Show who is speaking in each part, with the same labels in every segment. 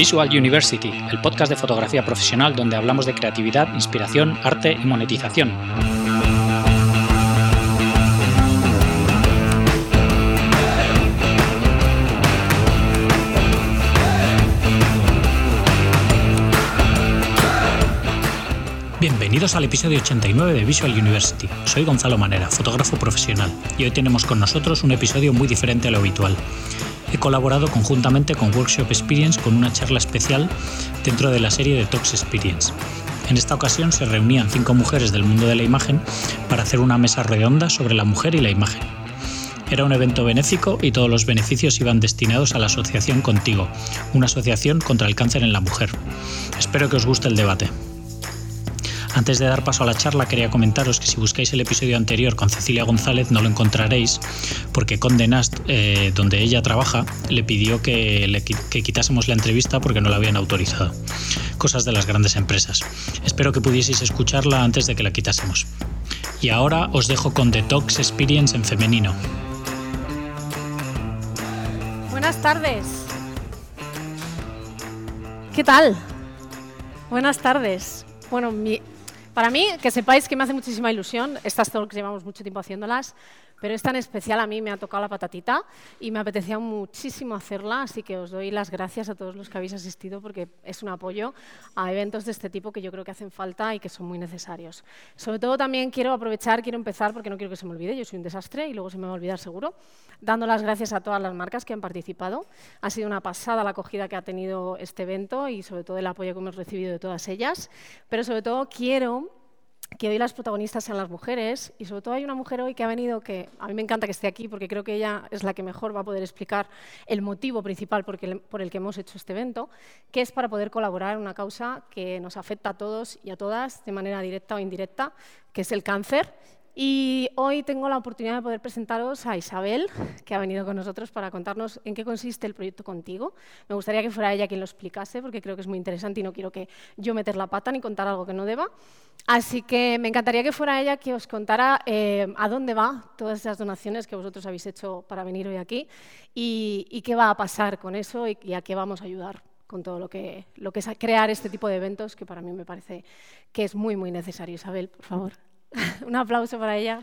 Speaker 1: Visual University, el podcast de fotografía profesional donde hablamos de creatividad, inspiración, arte y monetización. Bienvenidos al episodio 89 de Visual University. Soy Gonzalo Manera, fotógrafo profesional, y hoy tenemos con nosotros un episodio muy diferente a lo habitual. Colaborado conjuntamente con Workshop Experience con una charla especial dentro de la serie de Talks Experience. En esta ocasión se reunían cinco mujeres del mundo de la imagen para hacer una mesa redonda sobre la mujer y la imagen. Era un evento benéfico y todos los beneficios iban destinados a la asociación Contigo, una asociación contra el cáncer en la mujer. Espero que os guste el debate. Antes de dar paso a la charla, quería comentaros que si buscáis el episodio anterior con Cecilia González no lo encontraréis, porque Conde Nast, eh, donde ella trabaja, le pidió que, le, que quitásemos la entrevista porque no la habían autorizado. Cosas de las grandes empresas. Espero que pudieseis escucharla antes de que la quitásemos. Y ahora os dejo con Talks Experience en femenino.
Speaker 2: Buenas tardes. ¿Qué tal? Buenas tardes. Bueno, mi, para mí, que sepáis que me hace muchísima ilusión, estas talks llevamos mucho tiempo haciéndolas, pero esta en especial a mí me ha tocado la patatita y me apetecía muchísimo hacerla, así que os doy las gracias a todos los que habéis asistido porque es un apoyo a eventos de este tipo que yo creo que hacen falta y que son muy necesarios. Sobre todo también quiero aprovechar, quiero empezar porque no quiero que se me olvide, yo soy un desastre y luego se me va a olvidar seguro, dando las gracias a todas las marcas que han participado. Ha sido una pasada la acogida que ha tenido este evento y sobre todo el apoyo que hemos recibido de todas ellas, pero sobre todo quiero que hoy las protagonistas sean las mujeres y sobre todo hay una mujer hoy que ha venido que a mí me encanta que esté aquí porque creo que ella es la que mejor va a poder explicar el motivo principal por, por el que hemos hecho este evento, que es para poder colaborar en una causa que nos afecta a todos y a todas de manera directa o indirecta, que es el cáncer y hoy tengo la oportunidad de poder presentaros a Isabel, que ha venido con nosotros para contarnos en qué consiste el proyecto contigo. Me gustaría que fuera ella quien lo explicase, porque creo que es muy interesante y no quiero que yo meter la pata ni contar algo que no deba. Así que me encantaría que fuera ella que os contara eh, a dónde va todas esas donaciones que vosotros habéis hecho para venir hoy aquí y, qué va a pasar con eso y, a qué vamos a ayudar con todo lo que es crear este tipo de eventos, que para mí me parece que es muy, muy necesario. Isabel, por favor. Un aplauso para ella.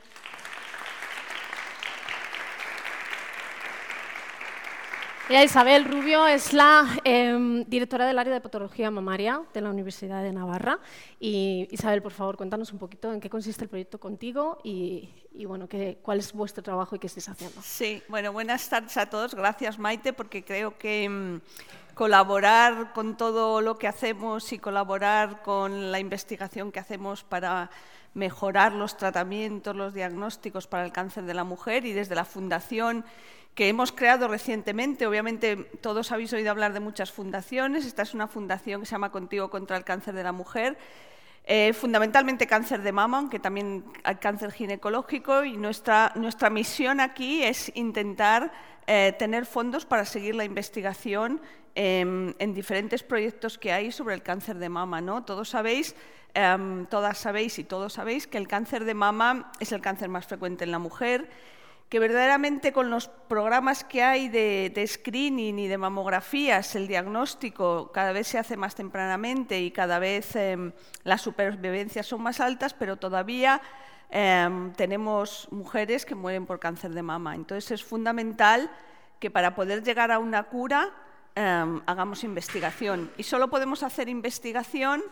Speaker 2: Ella, Isabel Rubio es la em, directora del área de patología mamaria de la Universidad de Navarra. Y Isabel, por favor, cuéntanos un poquito en qué consiste el proyecto contigo y, bueno, qué, cuál es vuestro trabajo y qué estáis haciendo.
Speaker 3: Sí, bueno, buenas tardes a todos. Gracias, Maite, porque creo que mm, colaborar con todo lo que hacemos y colaborar con la investigación que hacemos para mejorar los tratamientos, los diagnósticos para el cáncer de la mujer y desde la fundación que hemos creado recientemente. Obviamente todos habéis oído hablar de muchas fundaciones. Esta es una fundación que se llama Contigo contra el cáncer de la mujer. Eh, fundamentalmente cáncer de mama, aunque también hay cáncer ginecológico y nuestra, nuestra misión aquí es intentar eh, tener fondos para seguir la investigación en diferentes proyectos que hay sobre el cáncer de mama. ¿no? Todos sabéis Em, todas sabéis y todos sabéis que el cáncer de mama es el cáncer más frecuente en la mujer, que verdaderamente con los programas que hay de, screening y de mamografías, el diagnóstico cada vez se hace más tempranamente y cada vez em, las supervivencias son más altas, pero todavía em, tenemos mujeres que mueren por cáncer de mama. Entonces es fundamental que para poder llegar a una cura hagamos investigación. Y solo podemos hacer investigación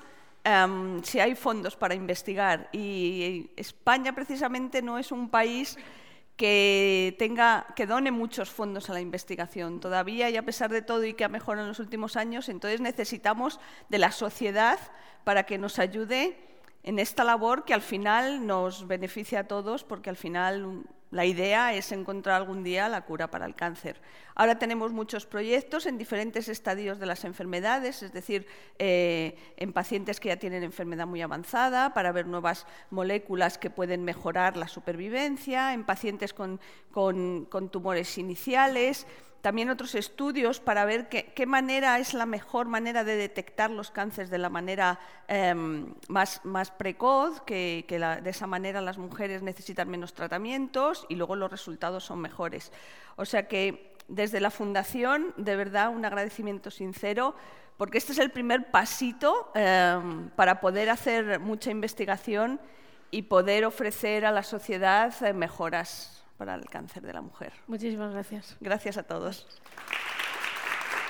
Speaker 3: Em, si hay fondos para investigar. Y España precisamente no es un país que, tenga, que done muchos fondos a la investigación todavía y a pesar de todo y que ha mejorado en los últimos años, entonces necesitamos de la sociedad para que nos ayude en esta labor que al final nos beneficia a todos porque al final la idea es encontrar algún día la cura para el cáncer. Ahora tenemos muchos proyectos en diferentes estadios de las enfermedades, es decir, eh, en pacientes que ya tienen enfermedad muy avanzada, para ver nuevas moléculas que pueden mejorar la supervivencia, en pacientes con tumores iniciales, también otros estudios para ver qué, manera es la mejor manera de detectar los cánceres de la manera em, más, más, precoz, que, de esa manera las mujeres necesitan menos tratamientos y luego los resultados son mejores. O sea que desde la Fundación, de verdad, un agradecimiento sincero, porque este es el primer pasito eh, para poder hacer mucha investigación y poder ofrecer a la sociedad eh, mejoras para el cáncer de la mujer.
Speaker 2: Muchísimas gracias.
Speaker 3: Gracias a todos.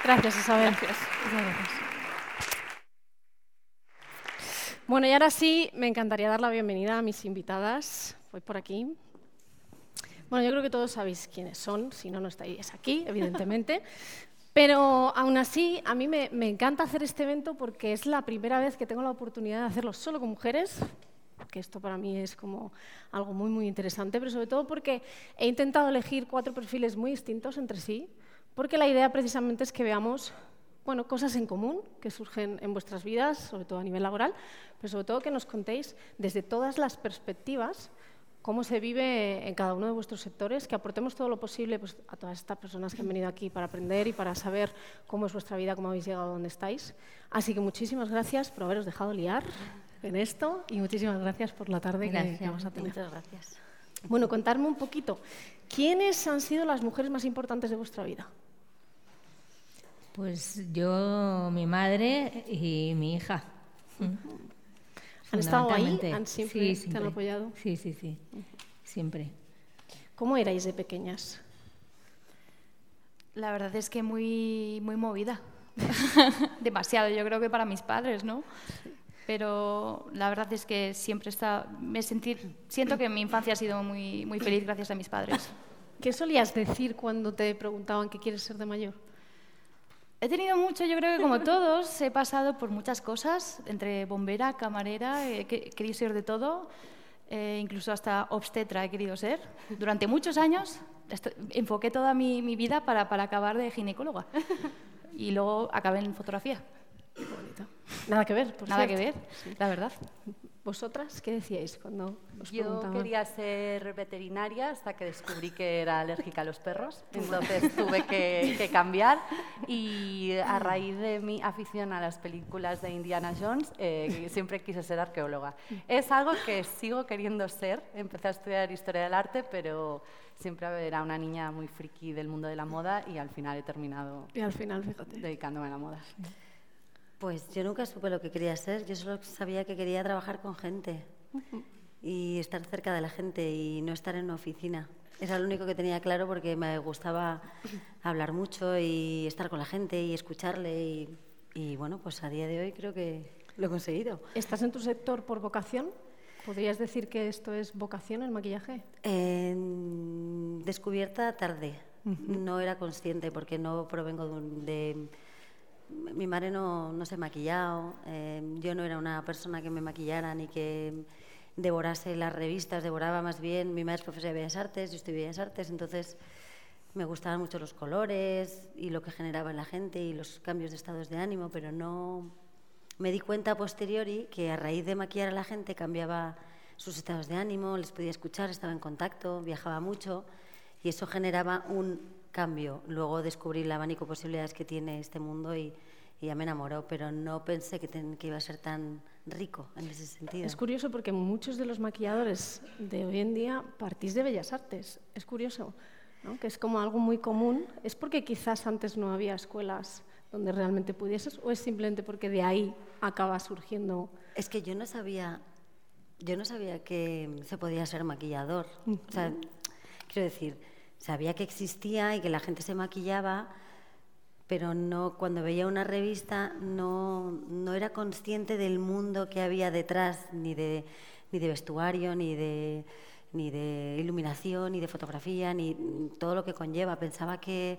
Speaker 2: Gracias, Isabel.
Speaker 3: Gracias.
Speaker 2: Bueno, y ahora sí, me encantaría dar la bienvenida a mis invitadas. Voy por aquí. Bueno, yo creo que todos sabéis quiénes son, si no, no estáis aquí, evidentemente. Pero aún así, a mí me, me, encanta hacer este evento porque es la primera vez que tengo la oportunidad de hacerlo solo con mujeres, que esto para mí es como algo muy, muy interesante, pero sobre todo porque he intentado elegir cuatro perfiles muy distintos entre sí, porque la idea precisamente es que veamos bueno, cosas en común que surgen en vuestras vidas, sobre todo a nivel laboral, pero sobre todo que nos contéis desde todas las perspectivas cómo se vive en cada uno de vuestros sectores, que aportemos todo lo posible pues, a todas estas personas que han venido aquí para aprender y para saber cómo es vuestra vida, cómo habéis llegado a donde estáis. Así que muchísimas gracias por haberos dejado liar en esto y muchísimas gracias por la tarde que, que, vamos a tener.
Speaker 4: Muchas gracias.
Speaker 2: Bueno, contarme un poquito, ¿quiénes han sido las mujeres más importantes de vuestra vida?
Speaker 4: Pues yo, mi madre y mi hija.
Speaker 2: ¿Han estado ahí? ¿Han siempre,
Speaker 4: sí, siempre.
Speaker 2: ¿Te han apoyado?
Speaker 4: Sí, sí, sí, siempre.
Speaker 2: ¿Cómo erais de pequeñas?
Speaker 5: La verdad es que muy, muy movida. Demasiado, yo creo que para mis padres, ¿no? Pero la verdad es que siempre está, me sentí, siento que mi infancia ha sido muy, muy feliz gracias a mis padres.
Speaker 2: ¿Qué solías decir cuando te preguntaban qué quieres ser de mayor?
Speaker 5: He tenido mucho, yo creo que como todos, he pasado por muchas cosas, entre bombera, camarera, he querido ser de todo, eh, incluso hasta obstetra he querido ser. Durante muchos años enfoqué toda mi, mi vida para, para, acabar de ginecóloga y luego acabé en fotografía.
Speaker 2: Qué bonito. Nada que ver, por
Speaker 5: Nada
Speaker 2: cierto.
Speaker 5: que ver, sí. la verdad.
Speaker 2: ¿Vosotras qué decíais cuando os
Speaker 6: Yo
Speaker 2: preguntaban?
Speaker 6: quería ser veterinaria hasta que descubrí que era alérgica a los perros, entonces tuve que, que, cambiar y a raíz de mi afición a las películas de Indiana Jones eh, siempre quise ser arqueóloga. Es algo que sigo queriendo ser, empecé a estudiar historia del arte, pero siempre era una niña muy friki del mundo de la moda y al final he terminado
Speaker 2: y al final, fíjate.
Speaker 6: dedicándome a la moda.
Speaker 7: Pues yo nunca supe lo que quería ser, yo solo sabía que quería trabajar con gente y estar cerca de la gente y no estar en una oficina. Era lo único que tenía claro porque me gustaba hablar mucho y estar con la gente y escucharle y, y bueno, pues a día de hoy creo que lo he conseguido.
Speaker 2: ¿Estás en tu sector por vocación? ¿Podrías decir que esto es vocación, el maquillaje?
Speaker 7: Eh, descubierta tarde. No era consciente porque no provengo de, un, de mi madre no, no se ha maquillado, eh, yo no era una persona que me maquillara ni que devorase las revistas, devoraba más bien, mi madre es profesora de Bellas Artes, yo estoy Bellas Artes, entonces me gustaban mucho los colores y lo que generaba en la gente y los cambios de estados de ánimo, pero no me di cuenta a posteriori que a raíz de maquillar a la gente cambiaba sus estados de ánimo, les podía escuchar, estaba en contacto, viajaba mucho y eso generaba un cambio. Luego descubrí el abanico de posibilidades que tiene este mundo y, y ya me enamoró, pero no pensé que, ten, que, iba a ser tan rico en ese sentido.
Speaker 2: Es curioso porque muchos de los maquilladores de hoy en día partís de Bellas Artes. Es curioso, ¿no? que es como algo muy común. ¿Es porque quizás antes no había escuelas donde realmente pudieses o es simplemente porque de ahí acaba surgiendo?
Speaker 7: Es que yo no sabía, yo no sabía que se podía ser maquillador. Uh -huh. o sea, quiero decir, sabía que existía y que la gente se maquillaba, pero no cuando veía una revista no, no era consciente del mundo que había detrás, ni de, ni de vestuario, ni de, ni de iluminación, ni de fotografía, ni todo lo que conlleva. Pensaba que,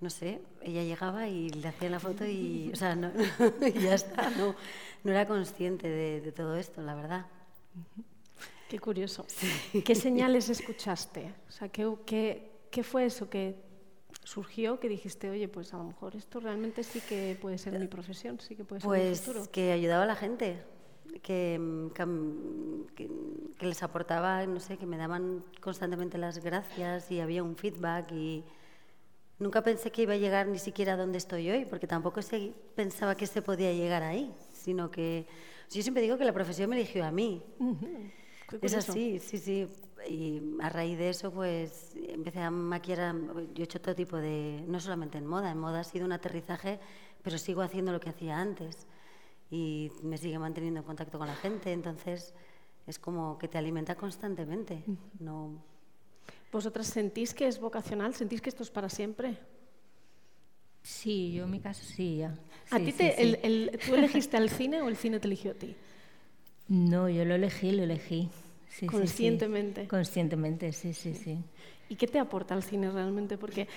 Speaker 7: no sé, ella llegaba y le hacía la foto y, o sea, no, y ya está, no, no era consciente de, de todo esto, la verdad.
Speaker 2: Qué curioso. Sí. ¿Qué señales escuchaste? O sea, ¿qué, qué, ¿qué, fue eso que surgió que dijiste, oye, pues a lo mejor esto realmente sí que puede ser mi profesión, sí que puede ser
Speaker 7: pues
Speaker 2: mi futuro?
Speaker 7: que ayudaba a la gente, que, que, que, les aportaba, no sé, que me daban constantemente las gracias y había un feedback y nunca pensé que iba a llegar ni siquiera a donde estoy hoy, porque tampoco se, pensaba que se podía llegar ahí, sino que yo siempre digo que la profesión me eligió a mí.
Speaker 2: Uh -huh.
Speaker 7: Es así, sí, sí. Y a raíz de eso, pues empecé a maquillar. a- Yo he hecho todo tipo de. No solamente en moda, en moda ha sido un aterrizaje, pero sigo haciendo lo que hacía antes. Y me sigue manteniendo en contacto con la gente, entonces es como que te alimenta constantemente. No.
Speaker 2: ¿Vosotras sentís que es vocacional? ¿Sentís que esto es para siempre?
Speaker 4: Sí, yo en mi caso sí, ya.
Speaker 2: ¿A
Speaker 4: Sí,
Speaker 2: ti
Speaker 4: sí,
Speaker 2: te,
Speaker 4: sí.
Speaker 2: el- el- ¿Tú elegiste al cine o el cine te eligió a ti?
Speaker 4: No, yo lo elegí, lo elegí. Sí, sí, sí.
Speaker 2: Conscientemente.
Speaker 4: Conscientemente, sí, sí, sí.
Speaker 2: ¿Y qué te aporta el cine realmente? Porque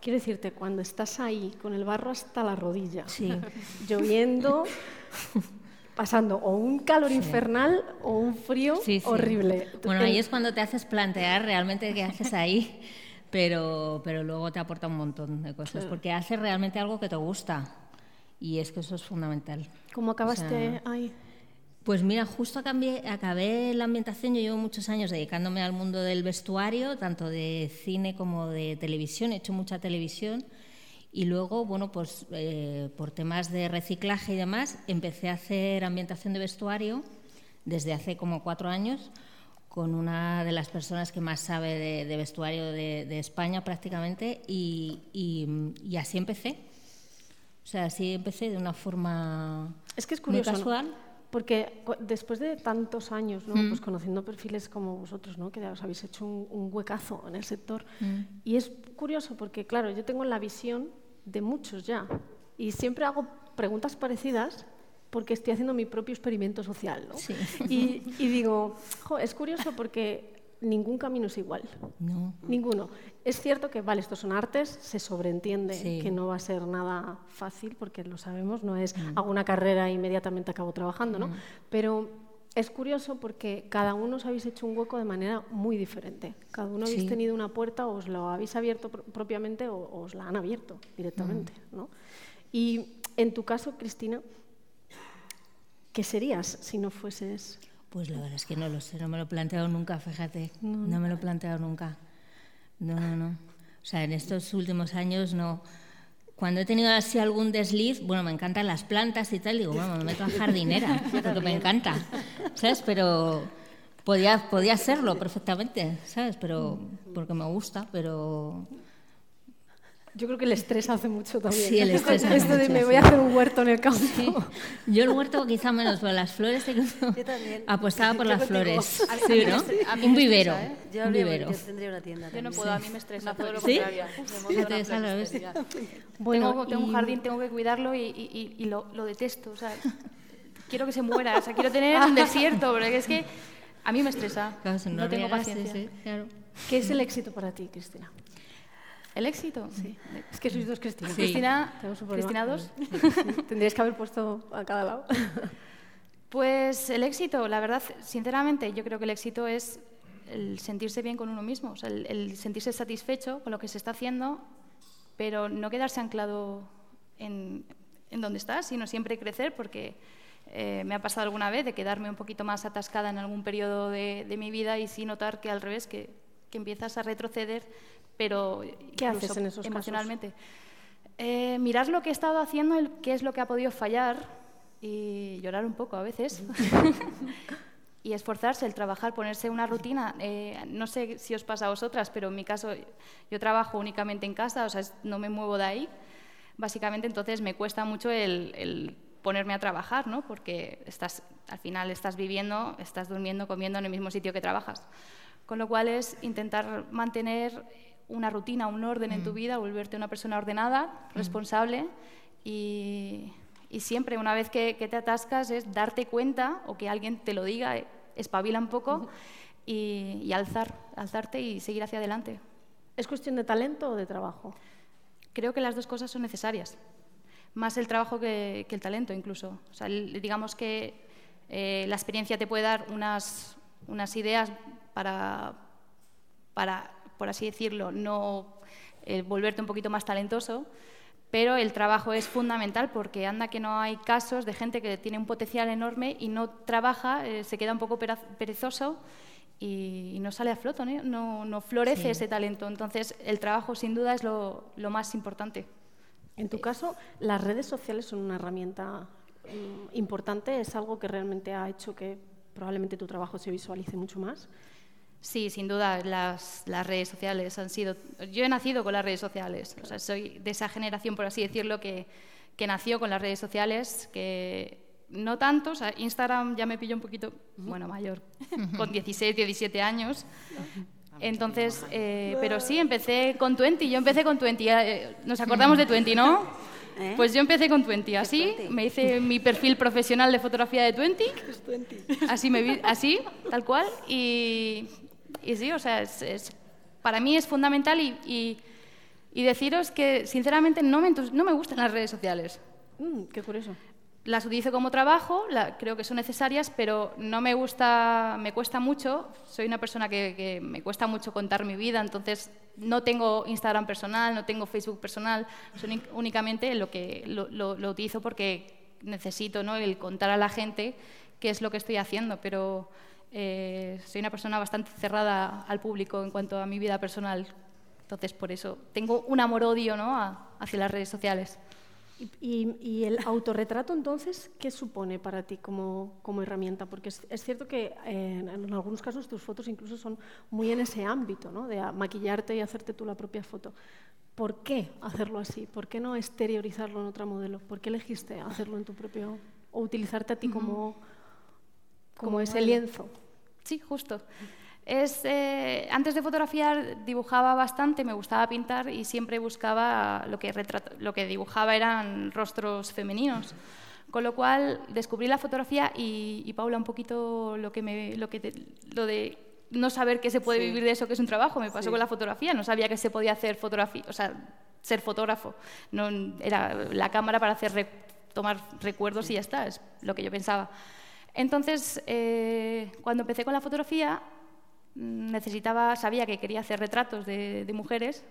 Speaker 2: quiero decirte, cuando estás ahí con el barro hasta la rodilla,
Speaker 4: Sí.
Speaker 2: lloviendo, pasando o un calor infernal o un frío
Speaker 4: Sí,
Speaker 2: horrible.
Speaker 4: Bueno, ahí es cuando te haces plantear realmente qué haces ahí, pero, pero luego te aporta un montón de cosas, porque haces realmente algo que te gusta y es que eso es fundamental.
Speaker 2: ¿Cómo acabaste
Speaker 4: sea,
Speaker 2: ahí?
Speaker 4: Pues mira, justo cambié, acabé la ambientación, yo llevo muchos años dedicándome al mundo del vestuario, tanto de cine como de televisión, he hecho mucha televisión y luego, bueno, pues eh, por temas de reciclaje y demás, empecé a hacer ambientación de vestuario desde hace como cuatro años con una de las personas que más sabe de, de vestuario de, de España prácticamente y, y- y así empecé. O sea, así empecé de una forma
Speaker 2: Es que es
Speaker 4: muy
Speaker 2: curioso, ¿no? Porque después de tantos años, ¿no? pues conociendo perfiles como vosotros, ¿no? que ya os habéis hecho un, un huecazo en el sector, y es curioso porque, claro, yo tengo la visión de muchos ya, y siempre hago preguntas parecidas porque estoy haciendo mi propio experimento social. ¿no?
Speaker 4: Sí.
Speaker 2: Y, y digo, jo, es curioso porque ningún camino es igual.
Speaker 4: No.
Speaker 2: Ninguno. Es cierto que, vale, estos son artes, se sobreentiende
Speaker 4: Sí.
Speaker 2: que no va a ser nada fácil, porque lo sabemos, no es
Speaker 4: Mm.
Speaker 2: hago una carrera e inmediatamente acabo trabajando, ¿no? Pero es curioso porque cada uno os habéis hecho un hueco de manera muy diferente. Cada uno habéis
Speaker 4: Sí.
Speaker 2: tenido una puerta, os lo habéis abierto pro- propiamente o o os la han abierto directamente,
Speaker 4: Mm.
Speaker 2: ¿no? Y en tu caso, Cristina, ¿qué serías si no fueses
Speaker 4: Pues la verdad es que no lo sé, no me lo he planteado nunca, fíjate. No, me lo he planteado nunca. No, no, no. O sea, en estos últimos años no. Cuando he tenido así algún desliz, bueno, me encantan las plantas y tal, digo, bueno, me meto a jardinera, porque me encanta, ¿sabes? Pero podía, podía serlo perfectamente, ¿sabes? Pero porque me gusta, pero
Speaker 2: Yo creo que el estrés hace mucho también.
Speaker 4: Sí, el estrés hace
Speaker 2: Esto de
Speaker 4: mucho,
Speaker 2: me
Speaker 4: sí.
Speaker 2: voy a hacer un huerto en el campo.
Speaker 4: sí. Yo el huerto quizá menos, pero las flores sí que
Speaker 7: Yo también.
Speaker 4: apostaba por
Speaker 7: Yo
Speaker 4: las flores.
Speaker 5: A
Speaker 4: Sí, ¿no?
Speaker 5: a mí
Speaker 4: Un
Speaker 5: me
Speaker 4: vivero.
Speaker 5: estresa, ¿eh?
Speaker 7: Yo,
Speaker 4: Un
Speaker 7: habría-
Speaker 4: vivero.
Speaker 7: yo tendría una tienda.
Speaker 5: Yo no
Speaker 7: también.
Speaker 5: puedo, a mí me estresa todo lo
Speaker 4: ¿Sí?
Speaker 5: contrario. Floristería.
Speaker 2: Bueno,
Speaker 5: tengo, tengo un jardín, tengo que cuidarlo y, y- y- y lo, lo detesto. O sea, quiero que se muera, o sea, quiero tener un desierto, porque es que a mí me estresa.
Speaker 4: Claro, no
Speaker 5: no tengo
Speaker 4: sí,
Speaker 5: paciencia.
Speaker 4: sí, claro.
Speaker 2: ¿Qué es el éxito para ti, Cristina?
Speaker 5: ¿El éxito?
Speaker 2: Sí. Es que sois dos.
Speaker 4: Sí.
Speaker 5: Cristina. Cristina 2.
Speaker 2: Sí. Tendríais que haber puesto a cada lado.
Speaker 5: Pues el éxito, la verdad, sinceramente, yo creo que el éxito es el sentirse bien con uno mismo, o sea, el, el sentirse satisfecho con lo que se está haciendo, pero no quedarse anclado en, en donde estás, sino siempre crecer, porque eh, me ha pasado alguna vez de quedarme un poquito más atascada en algún periodo de, de mi vida y sí notar que al revés, que, que empiezas a retroceder, pero
Speaker 2: ¿Qué haces en esos casos?
Speaker 5: emocionalmente. Eh, mirar lo que he estado haciendo, qué es lo que ha podido fallar y llorar un poco a veces. y esforzarse, el trabajar, ponerse una rutina. Eh, no sé si os pasa a vosotras, pero en mi caso yo trabajo únicamente en casa, o sea, no me muevo de ahí. Básicamente, entonces me cuesta mucho el, el ponerme a trabajar, ¿no? Porque estás, al final estás viviendo, estás durmiendo, comiendo en el mismo sitio que trabajas. Con lo cual es intentar mantener una rutina, un orden en tu vida, volverte una persona ordenada, responsable y, y siempre, una vez que, que te atascas, es darte cuenta o que alguien te lo diga, eh, espabila un poco y, y alzar, alzarte y seguir hacia adelante.
Speaker 2: ¿Es cuestión de talento o de trabajo?
Speaker 5: Creo que las dos cosas son necesarias, más el trabajo que, que el talento incluso. O sea, el- digamos que eh, la experiencia te puede dar unas, unas ideas para, para, por así decirlo, no eh, volverte un poquito más talentoso, pero el trabajo es fundamental porque anda que no hay casos de gente que tiene un potencial enorme y no trabaja, eh, se queda un poco perezoso y, y no sale a flote, ¿no? No, no florece
Speaker 4: Sí.
Speaker 5: ese talento. Entonces, el trabajo sin duda es lo, lo más importante.
Speaker 2: En tu caso, las redes sociales son una herramienta mm, importante, es algo que realmente ha hecho que probablemente tu trabajo se visualice mucho más.
Speaker 5: Sí, sin duda, las, las, redes sociales han sido... Yo he nacido con las redes sociales, o sea, soy de esa generación, por así decirlo, que, que nació con las redes sociales, que no tanto, o sea, Instagram ya me pilló un poquito, bueno, mayor, con 16, 17 años. Entonces, eh, pero sí, empecé con Twenty, yo empecé con Twenty, eh, nos acordamos de Twenty, ¿no? ¿Eh? Pues yo empecé con Twenty, así, me hice mi perfil profesional de fotografía de Twenty, así, me vi, así, tal cual, y, y sí, o sea, es, para mí es fundamental y, y, y, deciros que sinceramente no me, no me gustan las redes sociales.
Speaker 2: Mm, qué curioso.
Speaker 5: Las utilizo como trabajo, creo que son necesarias, pero no me gusta, me cuesta mucho. Soy una persona que, me cuesta mucho contar mi vida, entonces no tengo Instagram personal, no tengo Facebook personal, son únicamente lo que lo utilizo porque necesito ¿no? el contar a la gente qué es lo que estoy haciendo, pero eh, soy una persona bastante cerrada al público en cuanto a mi vida personal. Entonces, por eso tengo un amor-odio ¿no? hacia las redes sociales.
Speaker 2: ¿Y, y, y el autorretrato, entonces, qué supone para ti como, como herramienta? Porque es, es cierto que eh, en, en, algunos casos tus fotos incluso son muy en ese ámbito, ¿no? de maquillarte y hacerte tú la propia foto. ¿Por qué hacerlo así? ¿Por qué no exteriorizarlo en otra modelo? ¿Por qué elegiste hacerlo en tu propio... o utilizarte a ti como... Uh -huh como ese lienzo.
Speaker 5: Sí, justo. Es, eh, antes de fotografiar dibujaba bastante, me gustaba pintar y siempre buscaba lo que, retrato, lo que dibujaba eran rostros femeninos. Con lo cual descubrí la fotografía y, y Paula un poquito lo que me, lo que te, lo de no saber que se puede sí. vivir de eso que es un trabajo me pasó sí. con la fotografía no sabía que se podía hacer fotografía o sea ser fotógrafo no era la cámara para hacer re, tomar recuerdos sí. y ya está es lo que yo pensaba entonces, eh, cuando empecé con la fotografía, necesitaba, sabía que quería hacer retratos de, de mujeres,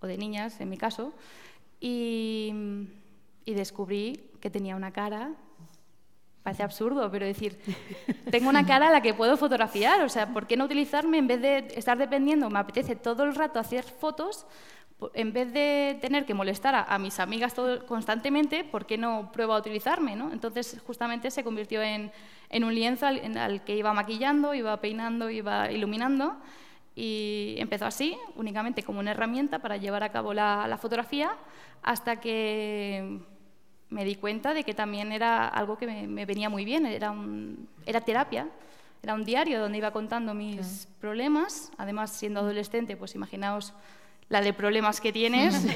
Speaker 5: o de niñas en mi caso, y, y, descubrí que tenía una cara, parece absurdo, pero decir, tengo una cara a la que puedo fotografiar, o sea, ¿por qué no utilizarme en vez de estar dependiendo, me apetece todo el rato hacer fotos, en vez de tener que molestar a, a mis amigas todo, constantemente, ¿por qué no pruebo a utilizarme? ¿no? Entonces, justamente se convirtió en, en un lienzo al, al, que iba maquillando, iba peinando, iba iluminando, y empezó así, únicamente como una herramienta para llevar a cabo la, la fotografía, hasta que me di cuenta de que también era algo que me, me venía muy bien, era, un, era terapia. Era un diario donde iba contando mis problemas. Además, siendo adolescente, pues imaginaos la de problemas que tienes.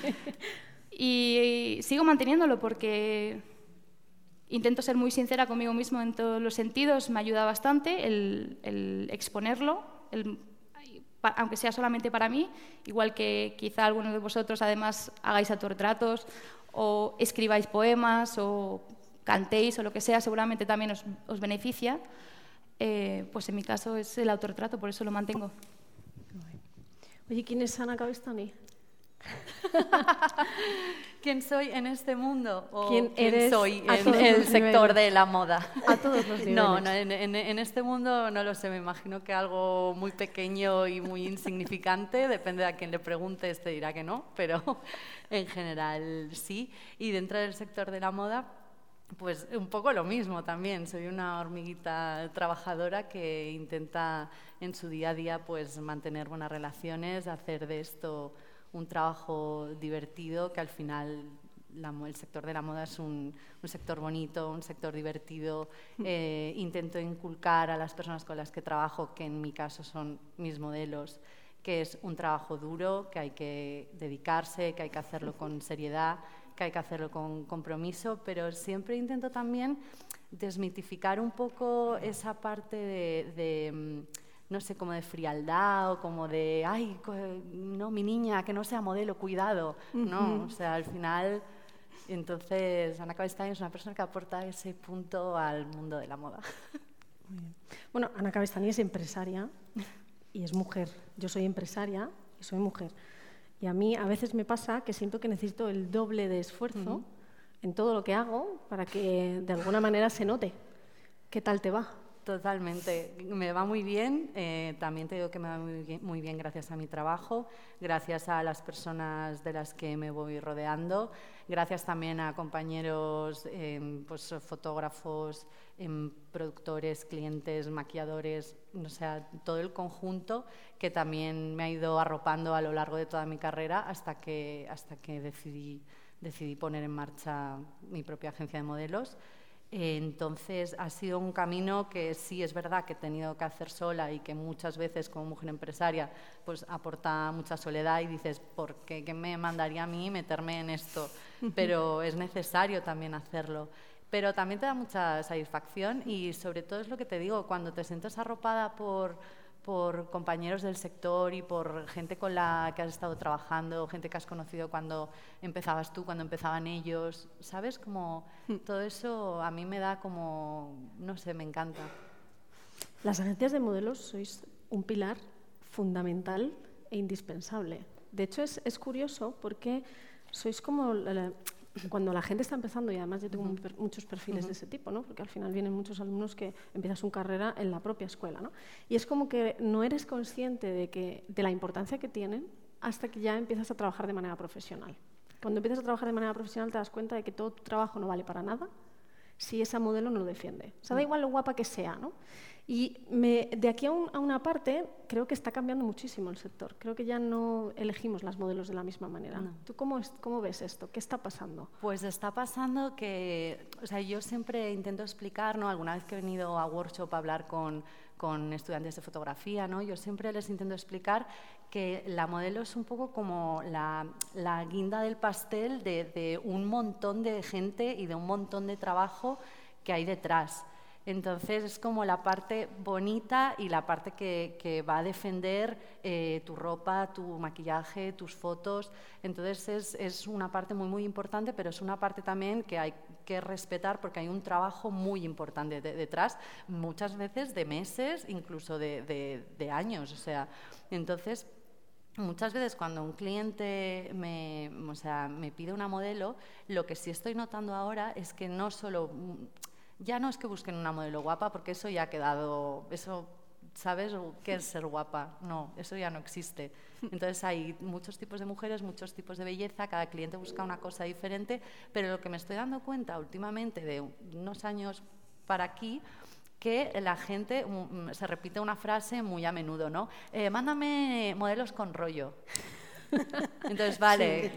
Speaker 5: y sigo manteniéndolo porque intento ser muy sincera conmigo mismo en todos los sentidos, me ayuda bastante el, exponerlo, aunque sea solamente para mí, igual que quizá algunos de vosotros además hagáis autorretratos o escribáis poemas o cantéis o lo que sea, seguramente también os, os beneficia. Eh, pues en mi caso es el autorretrato, por eso lo mantengo.
Speaker 2: Oye, ¿quién es Ana Cabestani?
Speaker 6: ¿Quién soy en este mundo? ¿O
Speaker 2: ¿Quién,
Speaker 6: quién soy en el sector de la moda?
Speaker 2: A todos los niveles.
Speaker 6: No, no en, en, en, este mundo no lo sé, me imagino que algo muy pequeño y muy insignificante, depende de a quien le preguntes, te dirá que no, pero en general sí. Y dentro del sector de la moda, pues un poco lo mismo también. Soy una hormiguita trabajadora que intenta en su día a día pues mantener buenas relaciones, hacer de esto un trabajo divertido que al final la, el sector de la moda es un, un sector bonito, un sector divertido. Eh, intento inculcar a las personas con las que trabajo, que en mi caso son mis modelos, que es un trabajo duro, que hay que dedicarse, que hay que hacerlo con seriedad que hay que hacerlo con compromiso, pero siempre intento también desmitificar un poco esa parte de, de mm, no sé, como de frialdad o como de, ay, no, mi niña, que no sea modelo, cuidado, uh -huh. ¿no? O sea, al final, entonces, Ana Cabestany es una persona que aporta ese punto al mundo de la moda.
Speaker 2: Bueno, Ana Cabestany es empresaria y es mujer. Yo soy empresaria y soy mujer. Y a mí a veces me pasa que siento que necesito el doble de esfuerzo uh -huh. en todo lo que hago para que de alguna manera se note. ¿Qué tal te va?
Speaker 6: Totalmente, me va muy bien. Eh, también te digo que me va muy bien, gracias a mi trabajo, gracias a las personas de las que me voy rodeando, gracias también a compañeros, em, pues, fotógrafos, em, productores, clientes, maquilladores, o sea, todo el conjunto que también me ha ido arropando a lo largo de toda mi carrera hasta que, hasta que decidí, decidí poner en marcha mi propia agencia de modelos. Entonces ha sido un camino que sí es verdad que he tenido que hacer sola y que muchas veces como mujer empresaria pues aporta mucha soledad y dices, ¿por qué, me mandaría a mí meterme en esto? Pero es necesario también hacerlo. Pero también te da mucha satisfacción y sobre todo es lo que te digo, cuando te sientes arropada por por compañeros del sector y por gente con la que has estado trabajando, gente que has conocido cuando empezabas tú, cuando empezaban ellos, ¿sabes? Como hmm. todo eso a mí me da como, no sé, me encanta.
Speaker 2: Las agencias de modelos sois un pilar fundamental e indispensable. De hecho, es, es curioso porque sois como la, cuando la gente está empezando, y además yo tengo muchos perfiles de ese tipo, ¿no? porque al final vienen muchos alumnos que empiezan su carrera en la propia escuela, ¿no? y es como que no eres consciente de, que, de la importancia que tienen hasta que ya empiezas a trabajar de manera profesional. Cuando empiezas a trabajar de manera profesional te das cuenta de que todo tu trabajo no vale para nada si esa modelo no lo defiende. O sea, da mm. igual lo guapa que sea, ¿no? Y de aquí a, una parte, creo que está cambiando muchísimo el sector. Creo que ya no elegimos las modelos de la misma manera. ¿Tú cómo, cómo, ves esto? ¿Qué está pasando?
Speaker 6: Pues está pasando que, o sea, yo siempre intento explicar, ¿no? Alguna vez que he venido a workshop a hablar con, con estudiantes de fotografía, ¿no? Yo siempre les intento explicar que la modelo es un poco como la, la guinda del pastel de, de un montón de gente y de un montón de trabajo que hay detrás. Entonces es como la parte bonita y la parte que, va a defender eh, tu ropa, tu maquillaje, tus fotos. Entonces es, una parte muy, muy importante, pero es una parte también que hay que respetar porque hay un trabajo muy importante detrás, muchas veces de meses, incluso de, años. O sea, entonces Muchas veces cuando un cliente me, o sea, me pide una modelo, lo que sí estoy notando ahora es que no solo ya no es que busquen una modelo guapa, porque eso ya ha quedado, eso, ¿sabes qué es ser guapa? No, eso ya no existe. Entonces hay muchos tipos de mujeres, muchos tipos de belleza, cada cliente busca una cosa diferente, pero lo que me estoy dando cuenta últimamente, de unos años para aquí, que la gente mm, se repite una frase muy a menudo, ¿no? Eh, mándame modelos con rollo. Entonces, vale,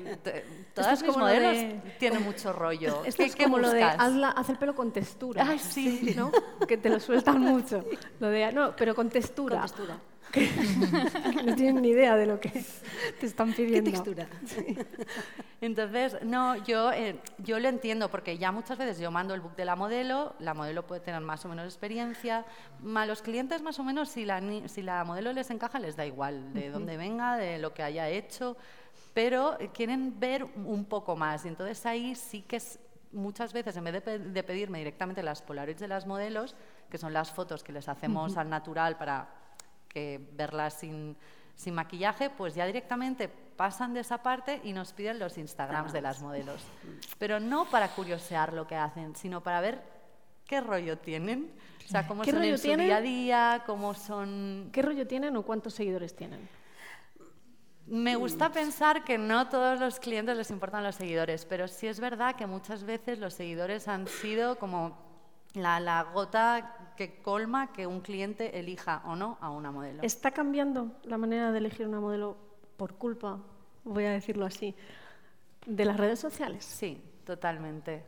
Speaker 6: todas mis modelos tienen mucho rollo.
Speaker 2: Esto es como lo de haz el pelo con textura.
Speaker 6: Ay, sí.
Speaker 2: ¿no? Que te lo sueltan mucho. Lo de, no, pero con textura.
Speaker 7: Con textura.
Speaker 2: No tienen ni idea de lo que te están pidiendo.
Speaker 7: ¿Qué textura?
Speaker 6: Entonces, no, yo, eh, yo lo entiendo porque ya muchas veces yo mando el book de la modelo, la modelo puede tener más o menos experiencia, a los clientes más o menos si la, si la modelo les encaja les da igual de dónde venga, de lo que haya hecho, pero quieren ver un poco más. Y entonces ahí sí que es, muchas veces en vez de, pedirme directamente las polaroids de las modelos, que son las fotos que les hacemos al natural para que verlas sin, sin maquillaje, pues ya directamente pasan de esa parte y nos piden los Instagrams de las modelos. Pero no para curiosear lo que hacen, sino para ver qué rollo tienen. O sea, cómo son en su día a día, cómo son...
Speaker 2: ¿Qué rollo tienen o cuántos seguidores tienen?
Speaker 6: Me gusta pensar que no todos los clientes les importan los seguidores, pero sí es verdad que muchas veces los seguidores han sido como la, la, gota que colma que un cliente elija o no a una modelo.
Speaker 2: ¿Está cambiando la manera de elegir una modelo por culpa, voy a decirlo así, de las redes sociales?
Speaker 6: Sí, totalmente,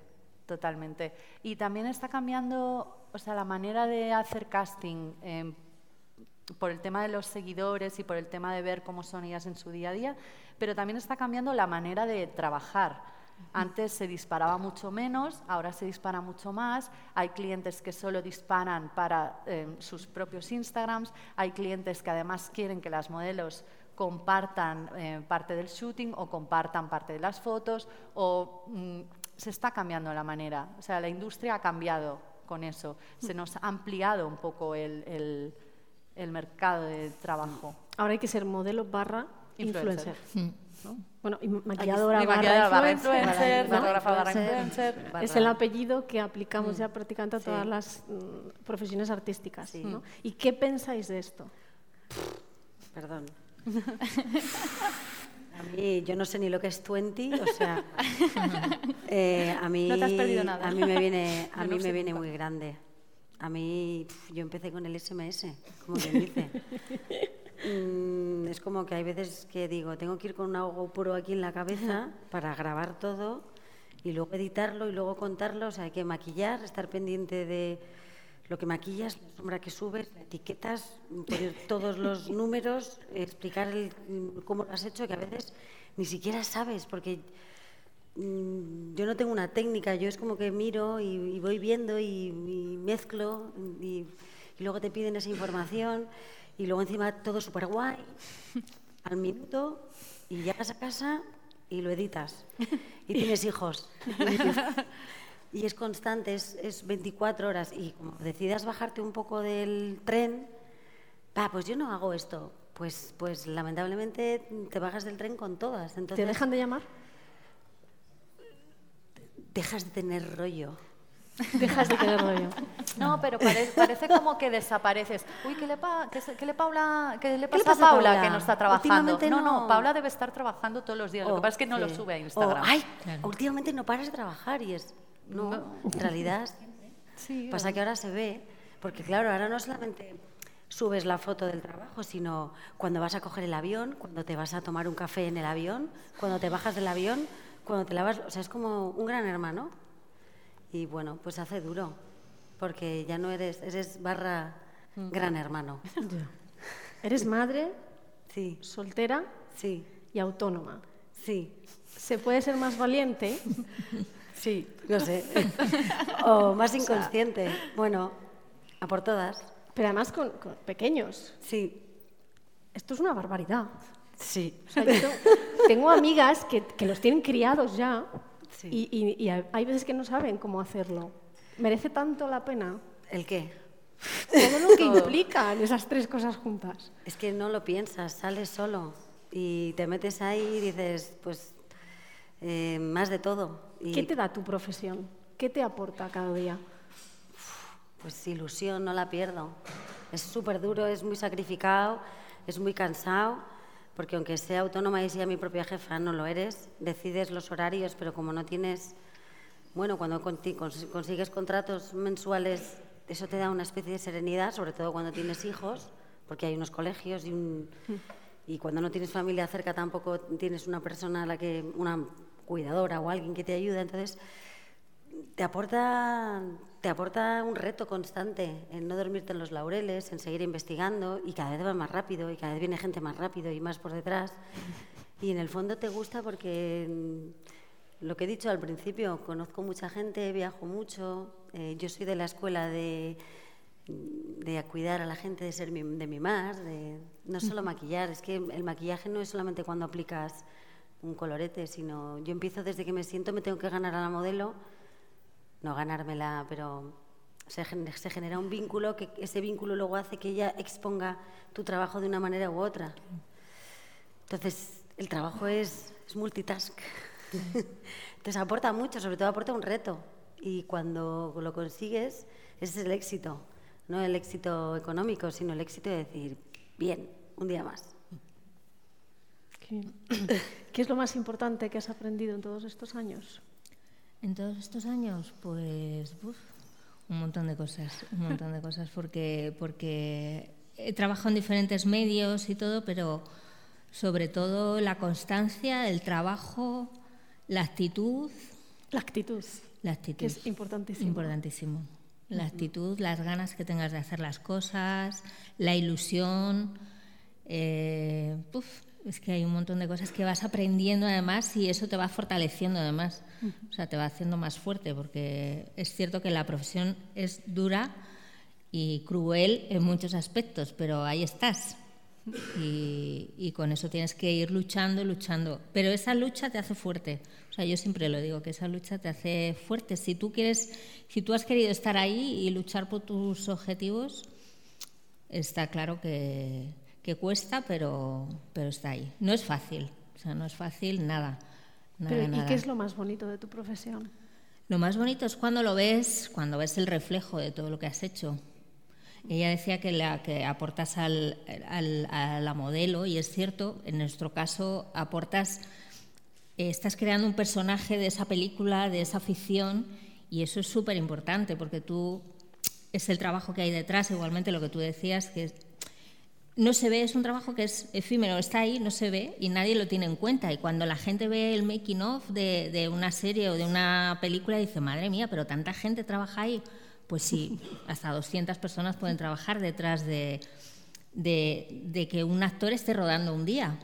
Speaker 6: totalmente. Y también está cambiando, o sea, la manera de hacer casting em, por el tema de los seguidores y por el tema de ver cómo son ellas en su día a día, pero también está cambiando la manera de trabajar antes se disparaba mucho menos, ahora se dispara mucho más. Hay clientes que solo disparan para eh, sus propios Instagrams, hay clientes que además quieren que las modelos compartan eh, parte del shooting o compartan parte de las fotos o mm, se está cambiando la manera. O sea, la industria ha cambiado con eso. Se nos ha ampliado un poco el, el, mercado de trabajo.
Speaker 2: Ahora hay que ser modelo barra influencer.
Speaker 6: Mm.
Speaker 2: ¿No? Bueno, y maquilladora, barra
Speaker 6: maquilladora barra
Speaker 2: influencer,
Speaker 6: influencer,
Speaker 2: ¿no?
Speaker 6: fotógrafa barra
Speaker 7: influencer,
Speaker 6: influencer.
Speaker 7: barra-
Speaker 2: Es el apellido que aplicamos ya prácticamente a
Speaker 7: Sí.
Speaker 2: todas las mm, profesiones artísticas.
Speaker 7: Sí.
Speaker 2: ¿no? ¿Y qué pensáis de esto?
Speaker 7: Perdón. A mí, yo no sé ni lo que es 20, o sea, eh, a mí,
Speaker 5: No te has perdido nada.
Speaker 7: a mí me viene, a mí me viene muy grande. A mí, yo empecé con el SMS, como quien dice. Mm, es como que hay veces que digo, tengo que ir con una GoPro aquí en la cabeza para grabar todo y luego editarlo y luego contarlo. O sea, hay que maquillar, estar pendiente de lo que maquillas, la sombra que subes, etiquetas, poner todos los números, explicar el- cómo lo has hecho, que a veces ni siquiera sabes, porque mm, yo no tengo una técnica, yo es como que miro y, y voy viendo y, y mezclo y, y luego te piden esa información y luego encima todo súper guay, al minuto y llegas a casa y lo editas y tienes hijos. Y es constante, es, es 24 horas. Y como decidas bajarte un poco del tren, va, pues yo no hago esto. Pues, pues lamentablemente te bajas del tren con todas.
Speaker 2: ¿Te dejan de llamar?
Speaker 7: dejas de tener rollo.
Speaker 2: Dejas de tener rollo.
Speaker 6: No, pero parece, parece como que desapareces. Uy, ¿qué le, pa- qué se- qué le Paula, qué le
Speaker 7: le
Speaker 6: pasa,
Speaker 7: pasa
Speaker 6: a
Speaker 7: a
Speaker 6: Paula,
Speaker 7: Paula?
Speaker 6: que no está trabajando? No, no,
Speaker 7: no.
Speaker 6: Paula debe estar trabajando todos los días. Lo que
Speaker 7: O-
Speaker 6: pasa es que no lo
Speaker 7: sí.
Speaker 6: sube a
Speaker 7: O,
Speaker 6: Instagram.
Speaker 7: ay, últimamente no paras de trabajar y es... No, en realidad pasa que ahora se ve, porque claro, ahora no solamente subes la foto del trabajo, sino cuando vas a coger el avión, cuando te vas a tomar un café en el avión, cuando te bajas del avión, cuando te lavas, o sea, es como un gran hermano. Y bueno, pues hace duro, porque ya no eres, eres barra gran hermano.
Speaker 2: Eres madre,
Speaker 7: Sí,
Speaker 2: soltera
Speaker 7: sí,
Speaker 2: y autónoma.
Speaker 7: sí.
Speaker 2: ¿Se puede ser más valiente?
Speaker 7: Sí, no sé. o más inconsciente. Bueno, a por todas.
Speaker 2: Pero además con, con pequeños.
Speaker 7: Sí,
Speaker 2: Esto es una barbaridad.
Speaker 7: sí.
Speaker 2: O sea, yo tengo, tengo amigas que, que los tienen criados ya
Speaker 7: Sí.
Speaker 2: y, y- y hay veces que no saben cómo hacerlo. ¿Merece tanto la pena?
Speaker 7: ¿El qué?
Speaker 2: Todo lo que implican esas tres cosas juntas.
Speaker 7: Es que no lo piensas, sales solo y te metes ahí y dices, pues, eh, más de todo. Y,
Speaker 2: ¿Qué te da tu profesión? ¿Qué te aporta cada día?
Speaker 7: Pues ilusión, no la pierdo. Es súper duro, es muy sacrificado, es muy cansado, porque aunque sea autónoma y sea mi propia jefa, no lo eres. Decides los horarios, pero como no tienes... Bueno, cuando consigues contratos mensuales, eso te da una especie de serenidad, sobre todo cuando tienes hijos, porque hay unos colegios y un... Y cuando no tienes familia cerca tampoco tienes una persona a la que... una cuidadora o alguien que te ayuda, entonces te aporta, te aporta un reto constante en no dormirte en los laureles, en seguir investigando y cada vez va más rápido y cada vez viene gente más rápido y más por detrás. Y en el fondo te gusta porque mm, lo que he dicho al principio, conozco mucha gente, viajo mucho, eh, yo soy de la escuela de, de cuidar a la gente, de ser mi- de mimar, de no solo maquillar, es que el maquillaje no es solamente cuando aplicas un colorete, sino yo empiezo desde que me siento, me tengo que ganar a la modelo, no ganármela, pero se, gen- se genera un vínculo que ese vínculo luego hace que ella exponga tu trabajo de una manera u otra. Entonces, el trabajo es, multitask. Entonces, aporta mucho, sobre todo aporta un reto. Y cuando lo consigues, ese es el éxito. No el éxito económico, sino el éxito de decir, bien, un día más.
Speaker 2: ¿Qué, qué es lo más importante que has aprendido en todos estos años?
Speaker 4: En todos estos años, pues uf, un montón de cosas, un montón de cosas, porque, porque he trabajado en diferentes medios y todo, pero sobre todo la constancia, el trabajo, la actitud,
Speaker 2: La actitud,
Speaker 4: la actitud.
Speaker 2: que es importantísimo.
Speaker 4: Importantísimo. La actitud, las ganas que tengas de hacer las cosas, la ilusión. eh, puf, es que hay un montón de cosas que vas aprendiendo además y eso te va fortaleciendo además. O sea, te va haciendo más fuerte porque es cierto que la profesión es dura y cruel en muchos aspectos, pero ahí estás. Y, y con eso tienes que ir luchando luchando. Pero esa lucha te hace fuerte. O sea, yo siempre lo digo, que esa lucha te hace fuerte. Si tú quieres, si tú has querido estar ahí y luchar por tus objetivos, está claro que, que cuesta, pero, pero está ahí. No es fácil. O sea, no es fácil nada. nada,
Speaker 2: Pero, ¿Y
Speaker 4: nada.
Speaker 2: qué es lo más bonito de tu profesión?
Speaker 4: Lo más bonito es cuando lo ves, cuando ves el reflejo de todo lo que has hecho. Ella decía que, la, que aportas al, al- a la modelo, y es cierto, en nuestro caso aportas, eh, estás creando un personaje de esa película, de esa ficción, y eso es súper importante, porque tú, es el trabajo que hay detrás, igualmente lo que tú decías, que no se ve, es un trabajo que es efímero, está ahí, no se ve y nadie lo tiene en cuenta. Y cuando la gente ve el making of de, de una serie o de una película, dice, madre mía, pero tanta gente trabaja ahí. Pues sí, hasta 200 personas pueden trabajar detrás de, de, de que un actor esté rodando un día.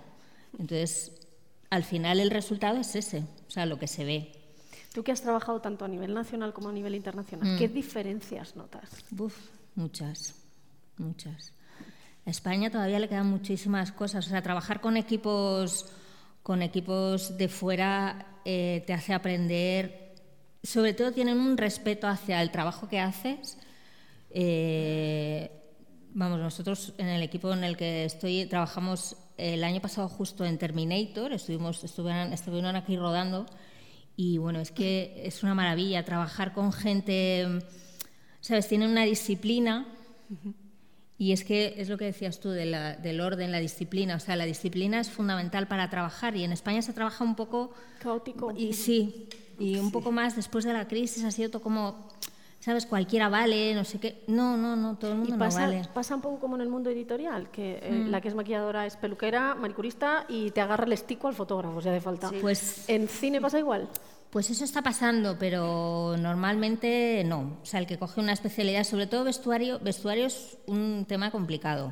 Speaker 4: Entonces, al final el resultado es ese, o sea, lo que se ve.
Speaker 2: Tú que has trabajado tanto a nivel nacional como a nivel internacional, ¿qué diferencias notas?
Speaker 4: Uf, muchas, muchas. A España todavía le quedan muchísimas cosas. O sea, trabajar con equipos, con equipos de fuera eh, te hace aprender. Sobre todo tienen un respeto hacia el trabajo que haces. Eh, vamos, nosotros en el equipo en el que estoy trabajamos el año pasado justo en Terminator. Estuvimos, estuvieron, estuvieron aquí rodando y bueno, es que es una maravilla trabajar con gente, ¿sabes? Tienen una disciplina y es que es lo que decías tú de la- del orden, la disciplina. O sea, la disciplina es fundamental para trabajar y en España se trabaja un poco...
Speaker 2: Caótico.
Speaker 4: Y sí, y un poco más después de la crisis ha sido todo como, ¿sabes? Cualquiera vale, no sé qué. No, no, no, todo el
Speaker 2: Y
Speaker 4: mundo
Speaker 2: pasa,
Speaker 4: no vale.
Speaker 2: pasa un poco como en el mundo editorial, que eh,
Speaker 4: Mm.
Speaker 2: la que es maquilladora es peluquera, manicurista y te agarra el estico al fotógrafo si hace falta.
Speaker 4: Pues
Speaker 2: ¿En cine pasa igual?
Speaker 4: Pues eso está pasando, pero normalmente no. O sea, el que coge una especialidad, sobre todo vestuario, vestuario es un tema complicado.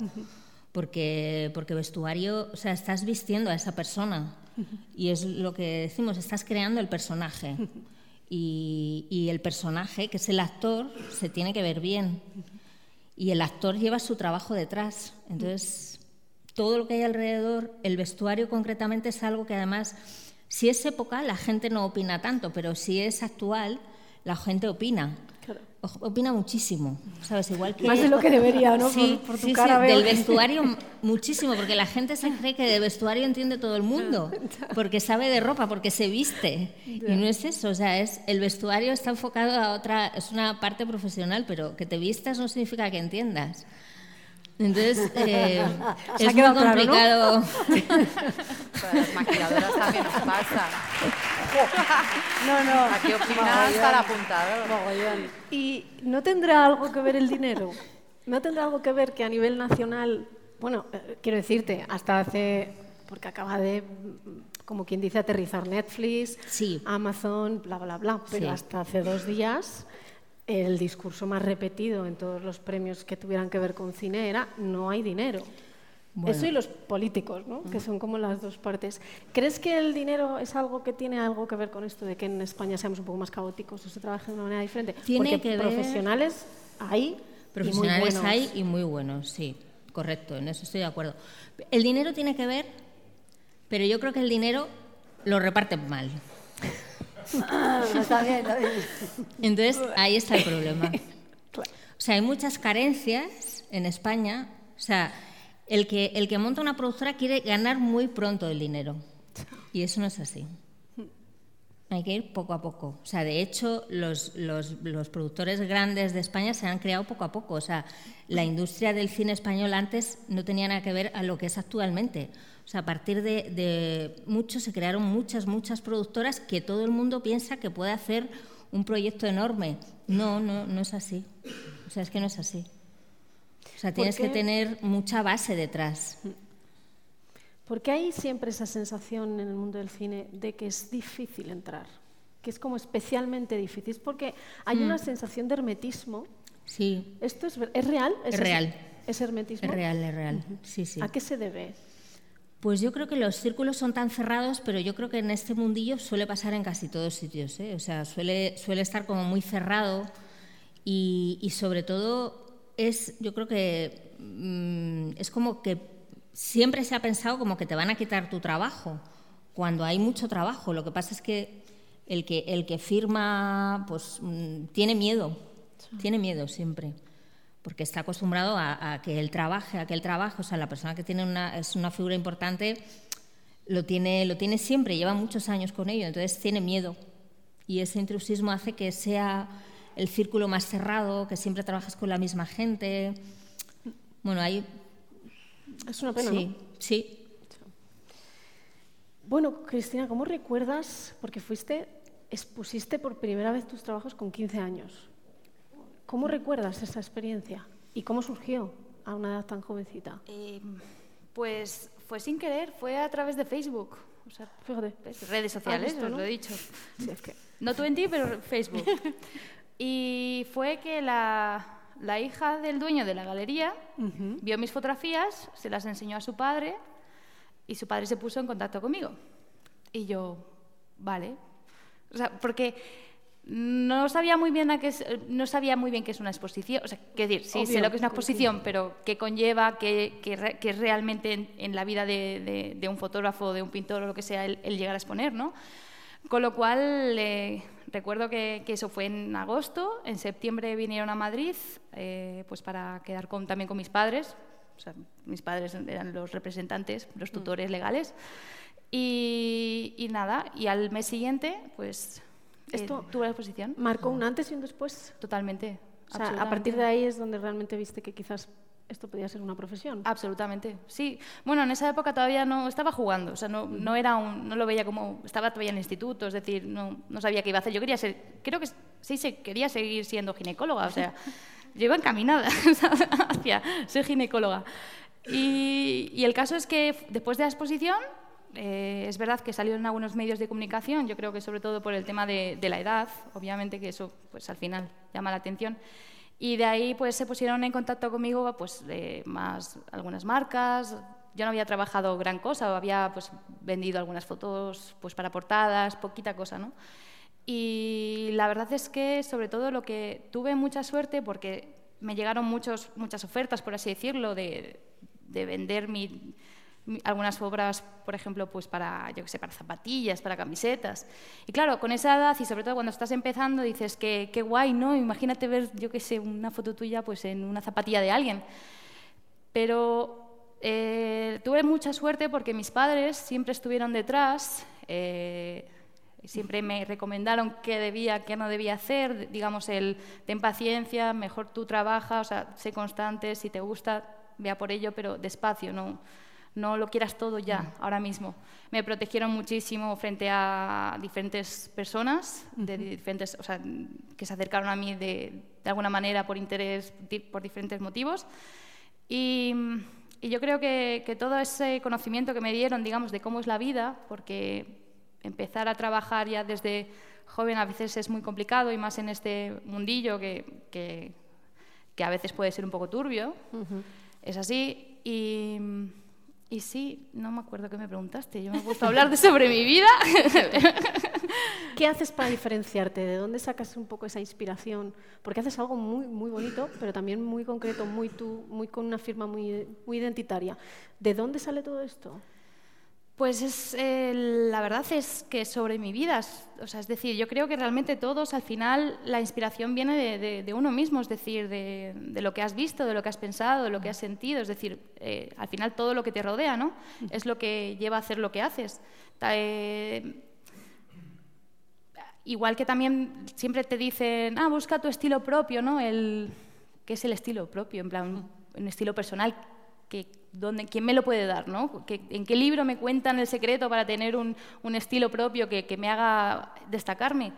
Speaker 4: Porque, porque vestuario, o sea, estás vistiendo a esa persona. Y es lo que decimos, estás creando el personaje. Y, y el personaje, que es el actor, se tiene que ver bien. Y el actor lleva su trabajo detrás. Entonces, todo lo que hay alrededor, el vestuario concretamente es algo que además, si es época, la gente no opina tanto, pero si es actual, la gente opina.
Speaker 2: Claro.
Speaker 4: Opina muchísimo, ¿sabes? Igual que...
Speaker 2: Más de lo que debería, ¿no?
Speaker 4: Sí,
Speaker 2: Por- por tu
Speaker 4: sí,
Speaker 2: cara
Speaker 4: sí, del vestuario muchísimo, porque la gente se cree que de vestuario entiende todo el mundo, porque sabe de ropa, porque se viste. Y no es eso, o sea, es, el vestuario está enfocado a otra, es una parte profesional, pero que te vistas no significa que entiendas. Entonces, eh, es muy
Speaker 2: claro, ¿no?
Speaker 4: complicado.
Speaker 6: Para las maquilladoras también nos pasa.
Speaker 2: No, no.
Speaker 6: Aquí opinas para apuntador.
Speaker 2: ¿Y no tendrá algo que ver el dinero? ¿No tendrá algo que ver que a nivel nacional, bueno, eh, quiero decirte, hasta hace, porque acaba de, mm, como quien dice, aterrizar Netflix,
Speaker 4: Sí.
Speaker 2: Amazon, bla, bla, bla, pero
Speaker 4: Sí.
Speaker 2: hasta hace dos días el discurso más repetido en todos los premios que tuvieran que ver con cine era no hay dinero.
Speaker 4: Bueno.
Speaker 2: Eso y los políticos, ¿no? que son como las dos partes. ¿Crees que el dinero es algo que tiene algo que ver con esto de que en España seamos un poco más caóticos o se trabaje de una manera diferente?
Speaker 4: Tiene
Speaker 2: Porque
Speaker 4: que ver-
Speaker 2: profesionales hay
Speaker 4: Profesionales
Speaker 2: y muy buenos.
Speaker 4: hay y muy buenos, sí, correcto, en eso estoy de acuerdo. El dinero tiene que ver, pero yo creo que el dinero lo reparten mal.
Speaker 7: Está bien, está bien.
Speaker 4: Entonces, ahí está el problema. O sea, hay muchas carencias en España. O sea, el que, el que monta una productora quiere ganar muy pronto el dinero. Y eso no es así. Hay que ir poco a poco. O sea, de hecho, los, los, los productores grandes de España se han creado poco a poco. O sea, la industria del cine español antes no tenía nada que ver a lo que es actualmente. O sea, a partir de, de mucho se crearon muchas, muchas productoras que todo el mundo piensa que puede hacer un proyecto enorme. No, no, no es así. O sea, es que no es así. O sea, tienes que tener mucha base detrás.
Speaker 2: Porque hay siempre esa sensación en el mundo del cine de que es difícil entrar, que es como especialmente difícil. Es porque hay
Speaker 4: Hmm.
Speaker 2: una sensación de hermetismo.
Speaker 4: Sí,
Speaker 2: ¿Esto es, es real?
Speaker 4: Es real.
Speaker 2: ¿Es hermetismo?
Speaker 4: es real, es real. Sí, sí.
Speaker 2: ¿A qué se debe?
Speaker 4: Pues yo creo que los círculos son tan cerrados, pero yo creo que en este mundillo suele pasar en casi todos sitios. ¿eh? O sea, suele, suele estar como muy cerrado y, y sobre todo es, yo creo que mm, es como que siempre se ha pensado como que te van a quitar tu trabajo, cuando hay mucho trabajo. Lo que pasa es que el que, el que firma pues mm, tiene miedo, tiene miedo siempre porque está acostumbrado a, a que él trabaje, a que él trabaje, o sea, la persona que tiene una, es una figura importante lo tiene, lo tiene siempre, lleva muchos años con ello, entonces tiene miedo. Y ese intrusismo hace que sea el círculo más cerrado, que siempre trabajas con la misma gente. Bueno, ahí...
Speaker 2: Es una pena,
Speaker 4: Sí,
Speaker 2: ¿no?
Speaker 4: sí.
Speaker 2: Bueno, Cristina, ¿cómo recuerdas, porque fuiste, expusiste por primera vez tus trabajos con 15 años? ¿Cómo recuerdas esa experiencia? ¿Y cómo surgió a una edad tan jovencita?
Speaker 5: Eh, pues fue sin querer, fue a través de Facebook. O sea,
Speaker 2: Fíjate.
Speaker 5: ¿ves? redes sociales,
Speaker 2: visto,
Speaker 5: os
Speaker 2: no?
Speaker 5: lo he dicho.
Speaker 2: Sí, es que...
Speaker 5: No 20, pero Facebook. y fue que la, la hija del dueño de la galería vio mis fotografías, se las enseñó a su padre y su padre se puso en contacto conmigo. Y yo, vale. O sea, porque no sabía muy bien a qué es, no sabía muy bien qué es una exposición. O sea, qué decir, sí, sé lo que es una
Speaker 2: sí.
Speaker 5: exposición, pero qué conlleva, qué, qué qué es realmente en, en la vida de, de- de un fotógrafo, de un pintor o lo que sea, el, el llegar a exponer, ¿no? Con lo cual, eh, recuerdo que, que eso fue en agosto, en septiembre vinieron a Madrid, eh, pues para quedar con, también con mis padres, o sea, mis padres eran los representantes, los
Speaker 2: Mm.
Speaker 5: tutores legales, y, y nada, y al mes siguiente, pues, eh,
Speaker 2: Esto-
Speaker 5: tuve la exposición,
Speaker 2: ¿Marcó un antes y un después?
Speaker 5: totalmente.
Speaker 2: O sea, a partir de ahí es donde realmente viste que quizás esto podía ser una profesión.
Speaker 5: Absolutamente, sí. Bueno, en esa época todavía no estaba jugando, o sea, no, no era un, no lo veía como estaba todavía en el instituto, es decir, no, no sabía qué iba a hacer. Yo quería ser, creo que sí, se quería seguir siendo ginecóloga, o sea, yo iba encaminada hacia ser ginecóloga. Y, y el caso es que después de la exposición, eh, es verdad que salió en algunos medios de comunicación, yo creo que sobre todo por el tema de, la edad, obviamente que eso pues al final llama la atención. Y de ahí pues se pusieron en contacto conmigo pues más algunas marcas. Yo no había trabajado gran cosa, había pues vendido algunas fotos pues para portadas, poquita cosa, ¿no? Y la verdad es que sobre todo lo que tuve mucha suerte porque me llegaron muchos, muchas ofertas, por así decirlo, de, de vender mi- algunas obras, por ejemplo, pues para, yo qué sé, para zapatillas, para camisetas. Y claro, con esa edad y sobre todo cuando estás empezando dices que qué guay, ¿no? Imagínate ver, yo qué sé, una foto tuya pues en una zapatilla de alguien. Pero eh, tuve mucha suerte porque mis padres siempre estuvieron detrás, eh, siempre me recomendaron qué debía, qué no debía hacer, digamos, el ten paciencia, mejor tú trabaja, o sea, sé constante, si te gusta, vea por ello, pero despacio, no, no lo quieras todo ya, ahora mismo. Me protegieron muchísimo frente a diferentes personas, de diferentes, o sea, que se acercaron a mí de, de alguna manera por interés, por diferentes motivos. Y, y yo creo que, que todo ese conocimiento que me dieron, digamos, de cómo es la vida, porque empezar a trabajar ya desde joven a veces es muy complicado y más en este mundillo que, que, que a veces puede ser un poco turbio. Es así. Y, y sí, no me acuerdo qué me preguntaste. Yo me he puesto a hablar de sobre mi vida.
Speaker 2: ¿Qué haces para diferenciarte? ¿De dónde sacas un poco esa inspiración? Porque haces algo muy, muy bonito, pero también muy concreto, muy tú, muy con una firma muy, muy identitaria. ¿De dónde sale todo esto?
Speaker 5: Pues es, eh, la verdad es que sobre mi vida, es- o sea, es decir, yo creo que realmente todos al final la inspiración viene de, de- de uno mismo, es decir, de, de lo que has visto, de lo que has pensado, de lo que has sentido, es decir, eh, al final todo lo que te rodea, ¿no? Es lo que lleva a hacer lo que haces. Eh, igual que también siempre te dicen, ah, busca tu estilo propio, ¿no? El, ¿Qué es el estilo propio? En plan, un estilo personal. Que, ¿dónde, ¿Quién me lo puede dar? ¿no? ¿Que- ¿En qué libro me cuentan el secreto para tener un, estilo propio que, me haga destacarme?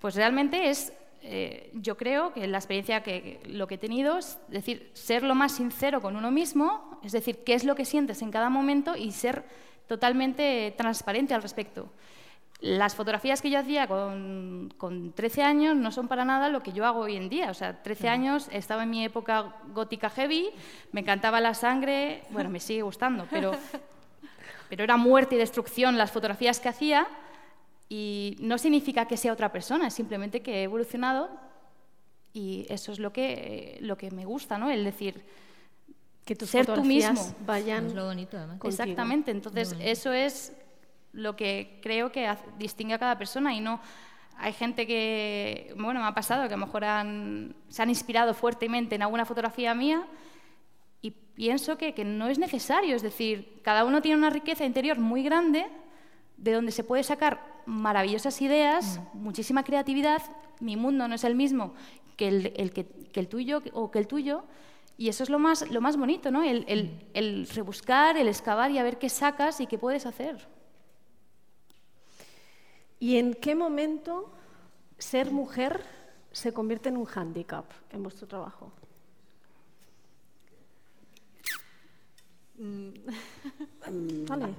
Speaker 5: Pues realmente es, eh, yo creo que la experiencia que lo que he tenido es decir, ser lo más sincero con uno mismo, es decir, qué es lo que sientes en cada momento y ser totalmente transparente al respecto. Las fotografías que yo hacía con, con 13 años no son para nada lo que yo hago hoy en día. O sea, 13 años estaba en mi época gótica heavy, me encantaba la sangre, bueno, me sigue gustando, pero, pero era muerte y destrucción las fotografías que hacía y no significa que sea otra persona, es simplemente que he evolucionado y eso es lo que, lo que me gusta, ¿no? El decir,
Speaker 2: Que tus
Speaker 5: Ser tú mismo.
Speaker 2: vayan...
Speaker 4: Es lo bonito, además.
Speaker 5: Exactamente, entonces
Speaker 4: bonito.
Speaker 5: eso es lo que creo que distingue a cada persona y no hay gente que, bueno, me ha pasado que a lo mejor han- se han inspirado fuertemente en alguna fotografía mía Y pienso que, que no es necesario, es decir, cada uno tiene una riqueza interior muy grande de donde se puede sacar maravillosas ideas, muchísima creatividad. Mi mundo no es el mismo que el, el que, que el tuyo o que el tuyo. Y eso es lo más, lo más bonito, ¿no? El, el, el rebuscar, el excavar y a ver qué sacas y qué puedes hacer.
Speaker 2: ¿Y en qué momento ser mujer se convierte en un hándicap en vuestro trabajo? Vale.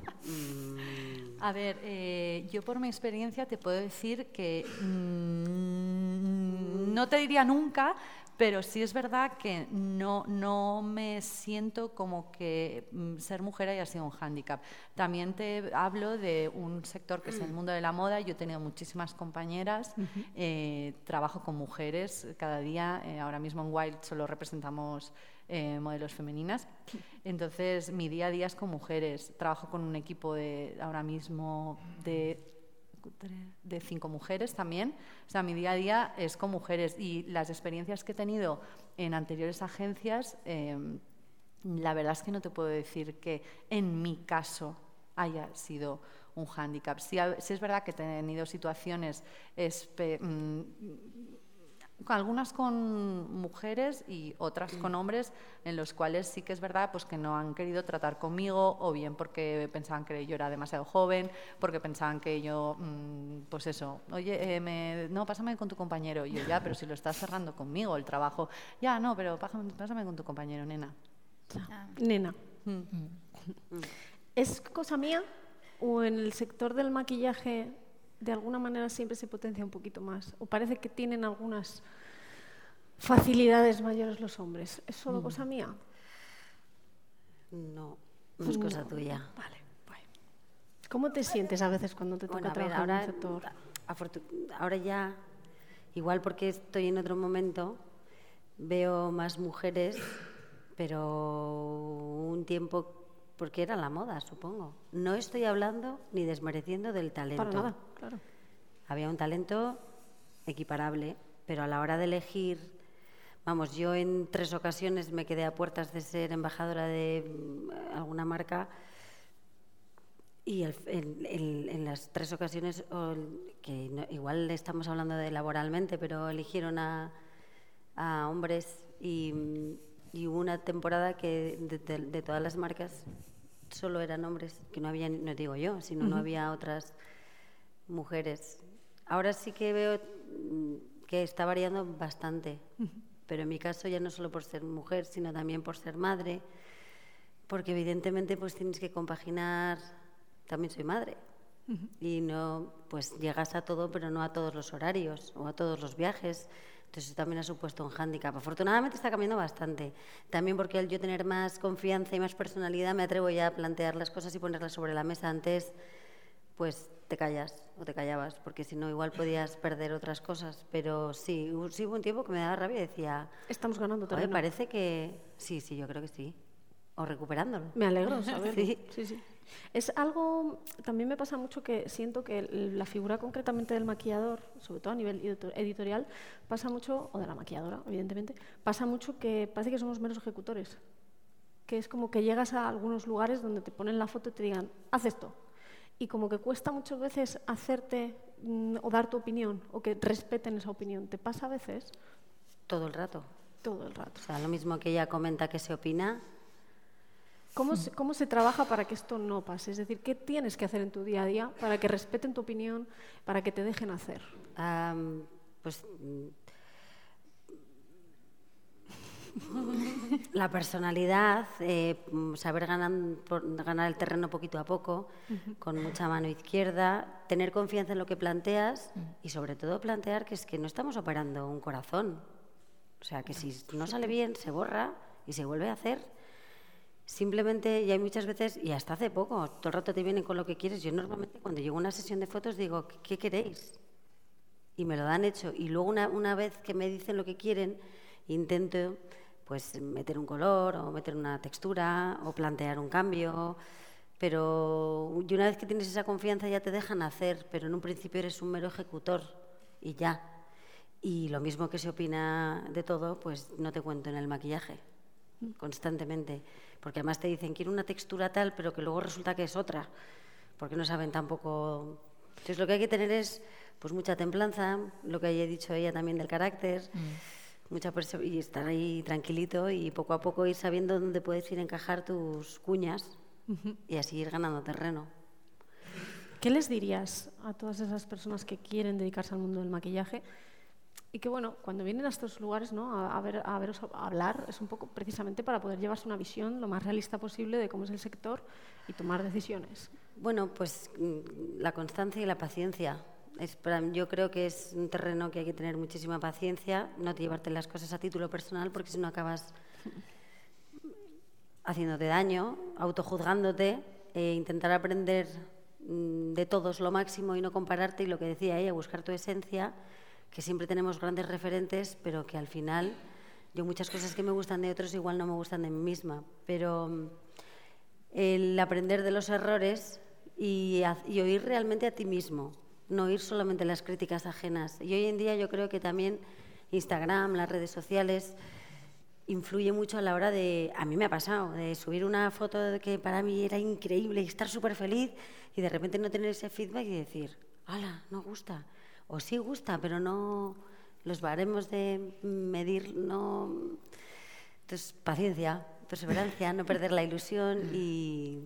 Speaker 6: A ver, eh, yo por mi experiencia te puedo decir que mm, no te diría nunca, pero sí es verdad que no, no me siento como que mm, ser mujer haya sido un hándicap. También te hablo de un sector que es el mundo de la moda. Yo he tenido muchísimas compañeras, eh, trabajo con mujeres cada día. eh, ahora mismo en Wild solo representamos eh, modelos femeninas. Entonces, mi día a día es con mujeres. Trabajo con un equipo de ahora mismo de de cinco mujeres también. O sea, mi día a día es con mujeres y las experiencias que he tenido en anteriores agencias, eh, la verdad es que no te puedo decir que en mi caso haya sido un hándicap. Sí, sí es verdad que he tenido situaciones mm, algunas con mujeres y otras con hombres, en los cuales sí que es verdad pues, que no han querido tratar conmigo, o bien porque pensaban que yo era demasiado joven, porque pensaban que yo, mm, pues eso, oye, eh, me- no, pásame con tu compañero. Y yo, ya, pero si lo estás cerrando conmigo el trabajo, ya, no, pero pásame, pásame con tu compañero, nena.
Speaker 2: Nena,
Speaker 6: Mm.
Speaker 2: ¿es cosa mía o en el sector del maquillaje de alguna manera siempre se potencia un poquito más? ¿O parece que tienen algunas facilidades mayores los hombres? ¿Es solo cosa mía?
Speaker 7: No, no es cosa tuya.
Speaker 2: Vale. ¿Cómo te sientes a veces cuando te toca
Speaker 7: Bueno, a ver,
Speaker 2: trabajar
Speaker 7: ahora,
Speaker 2: en
Speaker 7: afortu- ahora ya, igual porque estoy en otro momento, veo más mujeres, pero un tiempo porque era la moda, supongo. No estoy hablando ni desmereciendo del talento.
Speaker 2: Para nada, claro.
Speaker 7: Había un talento equiparable, pero a la hora de elegir, vamos, yo en tres ocasiones me quedé a puertas de ser embajadora de mm, alguna marca y el- en, las tres ocasiones, que no- igual estamos hablando de laboralmente, pero eligieron a, a hombres y, mm, y hubo una temporada que de, de- de todas las marcas solo eran hombres, que no había, no digo yo, sino no había otras mujeres. Ahora sí que veo mm, que está variando bastante, pero en mi caso ya no solo por ser mujer, sino también por ser madre, porque evidentemente pues tienes que compaginar, también soy madre, y no, pues llegas a todo, pero no a todos los horarios o a todos los viajes. Entonces eso también ha supuesto un hándicap. Afortunadamente está cambiando bastante. También porque al yo tener más confianza y más personalidad me atrevo ya a plantear las cosas y ponerlas sobre la mesa. Antes, pues te callas o te callabas, porque si no igual podías perder otras cosas. Pero sí, hubo- sí hubo un tiempo que me daba rabia y decía,
Speaker 2: Estamos ganando
Speaker 7: "Joder,
Speaker 2: terreno.
Speaker 7: parece que... Sí, sí, yo creo que sí. O recuperándolo.
Speaker 2: Me alegro saberlo.
Speaker 7: Sí.
Speaker 2: sí, sí. Es algo, también me pasa mucho que siento que la figura concretamente del maquillador, sobre todo a nivel edito- editorial, pasa mucho, o de la maquilladora, evidentemente, pasa mucho que parece que somos meros ejecutores. Que es como que llegas a algunos lugares donde te ponen la foto y te digan, haz esto. Y como que cuesta muchas veces hacerte mm, o dar tu opinión, o que respeten esa opinión. ¿Te pasa a veces?
Speaker 7: Todo el rato.
Speaker 2: Todo el rato.
Speaker 7: O sea, lo mismo que ella comenta que se opina,
Speaker 2: ¿Cómo se, ¿Cómo se trabaja para que esto no pase? Es decir, ¿qué tienes que hacer en tu día a día para que respeten tu opinión, para que te dejen hacer?
Speaker 7: Am, pues mm, la personalidad, eh, mm, saber ganar, ganar el terreno poquito a poco, con mucha mano izquierda, tener confianza en lo que planteas y sobre todo plantear que es que no estamos operando un corazón. O sea, que si no sale bien, se borra y se vuelve a hacer. Simplemente, y hay muchas veces, y hasta hace poco, todo el rato te vienen con lo que quieres. Yo normalmente cuando llego a una sesión de fotos digo, "¿Qué- ¿qué queréis? Y me lo dan hecho. Y luego una, una vez que me dicen lo que quieren, intento pues meter un color o meter una textura o plantear un cambio. Pero y una vez que tienes esa confianza ya te dejan hacer, pero en un principio eres un mero ejecutor y ya. Y lo mismo que se opina de todo, pues no te cuento en el maquillaje. Constantemente. Porque además te dicen, quiero una textura tal, pero que luego resulta que es otra, porque no saben tampoco... Entonces lo que hay que tener es pues mucha templanza, lo que haya dicho ella también del carácter, mucha perse- y estar ahí tranquilito y poco a poco ir sabiendo dónde puedes ir a encajar tus cuñas y así ir ganando terreno.
Speaker 2: ¿Qué les dirías a todas esas personas que quieren dedicarse al mundo del maquillaje? Y que, bueno, cuando vienen a estos lugares, ¿no? A, a ver, a veros a hablar, es un poco precisamente para poder llevarse una visión lo más realista posible de cómo es el sector y tomar decisiones.
Speaker 7: Bueno, pues mm, la constancia y la paciencia. Es yo creo que es un terreno que hay que tener muchísima paciencia, no te llevarte las cosas a título personal porque si no acabas haciéndote daño, autojuzgándote, e intentar aprender mm, de todos lo máximo y no compararte y lo que decía ella, buscar tu esencia, que siempre tenemos grandes referentes, pero que al final yo muchas cosas que me gustan de otros igual no me gustan de mí misma, pero mm, el aprender de los errores y, oír realmente a ti mismo, no oír solamente las críticas ajenas. Y hoy en día yo creo que también Instagram, las redes sociales, influye mucho a la hora de, a mí me ha pasado, de subir una foto que para mí era increíble y estar súper feliz y de repente no tener ese feedback y decir, hala, no gusta. O sí gusta, pero no los baremos de medir, no... Entonces, paciencia, perseverancia, no perder la ilusión y,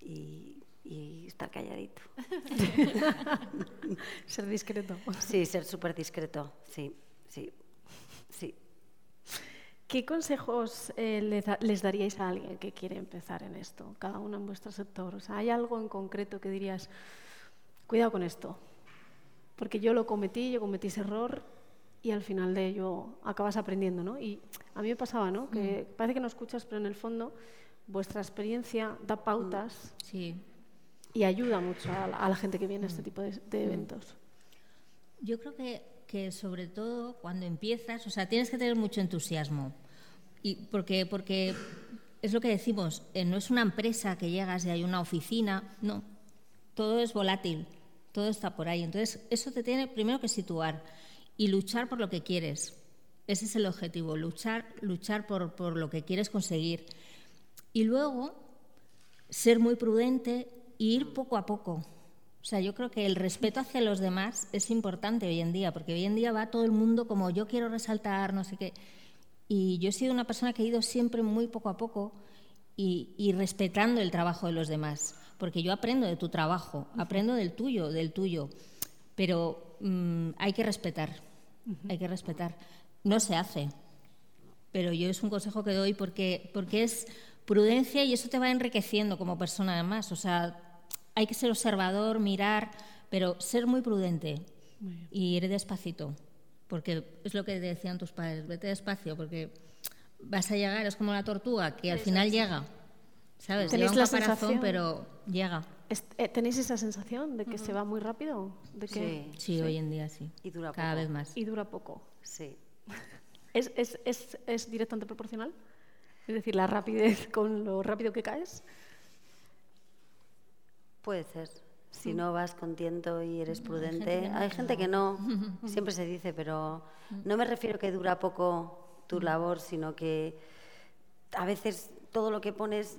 Speaker 7: y- y estar calladito.
Speaker 2: Ser discreto.
Speaker 7: Sí, ser súper discreto, sí, sí, sí.
Speaker 2: ¿Qué consejos eh, les, da- les daríais a alguien que quiere empezar en esto, cada uno en vuestro sector? O sea, ¿hay algo en concreto que dirías, cuidado con esto? Porque yo lo cometí, yo cometí ese error y al final de ello acabas aprendiendo, ¿no? Y a mí me pasaba, ¿no? Que parece que no escuchas, pero en el fondo vuestra experiencia da pautas
Speaker 4: Sí.
Speaker 2: y ayuda mucho a la, a la gente que viene a este tipo de, de eventos.
Speaker 4: Yo creo que, que sobre todo cuando empiezas, o sea, tienes que tener mucho entusiasmo. Y porque, porque es lo que decimos, eh, no es una empresa que llegas y hay una oficina, no. Todo es volátil, todo está por ahí. Entonces, eso te tiene primero que situar y luchar por lo que quieres. Ese es el objetivo, luchar, luchar por, por lo que quieres conseguir. Y luego, ser muy prudente e ir poco a poco. O sea, yo creo que el respeto hacia los demás es importante hoy en día, porque hoy en día va todo el mundo como yo quiero resaltar, no sé qué. Y yo he sido una persona que he ido siempre muy poco a poco y, y respetando el trabajo de los demás, porque yo aprendo de tu trabajo, aprendo del tuyo, del tuyo, pero mm, hay que respetar, hay que respetar. No se hace, pero yo es un consejo que doy porque, porque es prudencia y eso te va enriqueciendo como persona además. O sea, hay que ser observador, mirar, pero ser muy prudente y ir despacito. Porque es lo que decían tus padres, vete despacio, porque vas a llegar, es como la tortuga, que al final llega. ¿Sabes?
Speaker 2: ¿Tenéis
Speaker 4: Lleva un
Speaker 2: la
Speaker 4: caparazón,
Speaker 2: sensación?
Speaker 4: pero llega.
Speaker 2: Eh, ¿Tenéis esa sensación de que se va muy rápido? De que
Speaker 7: Sí,
Speaker 4: Sí, hoy en día sí.
Speaker 7: Y dura
Speaker 4: Cada
Speaker 7: poco.
Speaker 4: vez más.
Speaker 2: Y dura poco.
Speaker 7: sí.
Speaker 2: ¿Es, es, es, es directamente proporcional? Es decir, la rapidez con lo rápido que caes.
Speaker 7: Puede ser. Si no vas con tiento y eres prudente. Hay gente que no, siempre se dice, pero no me refiero que dura poco tu labor, sino que a veces todo lo que pones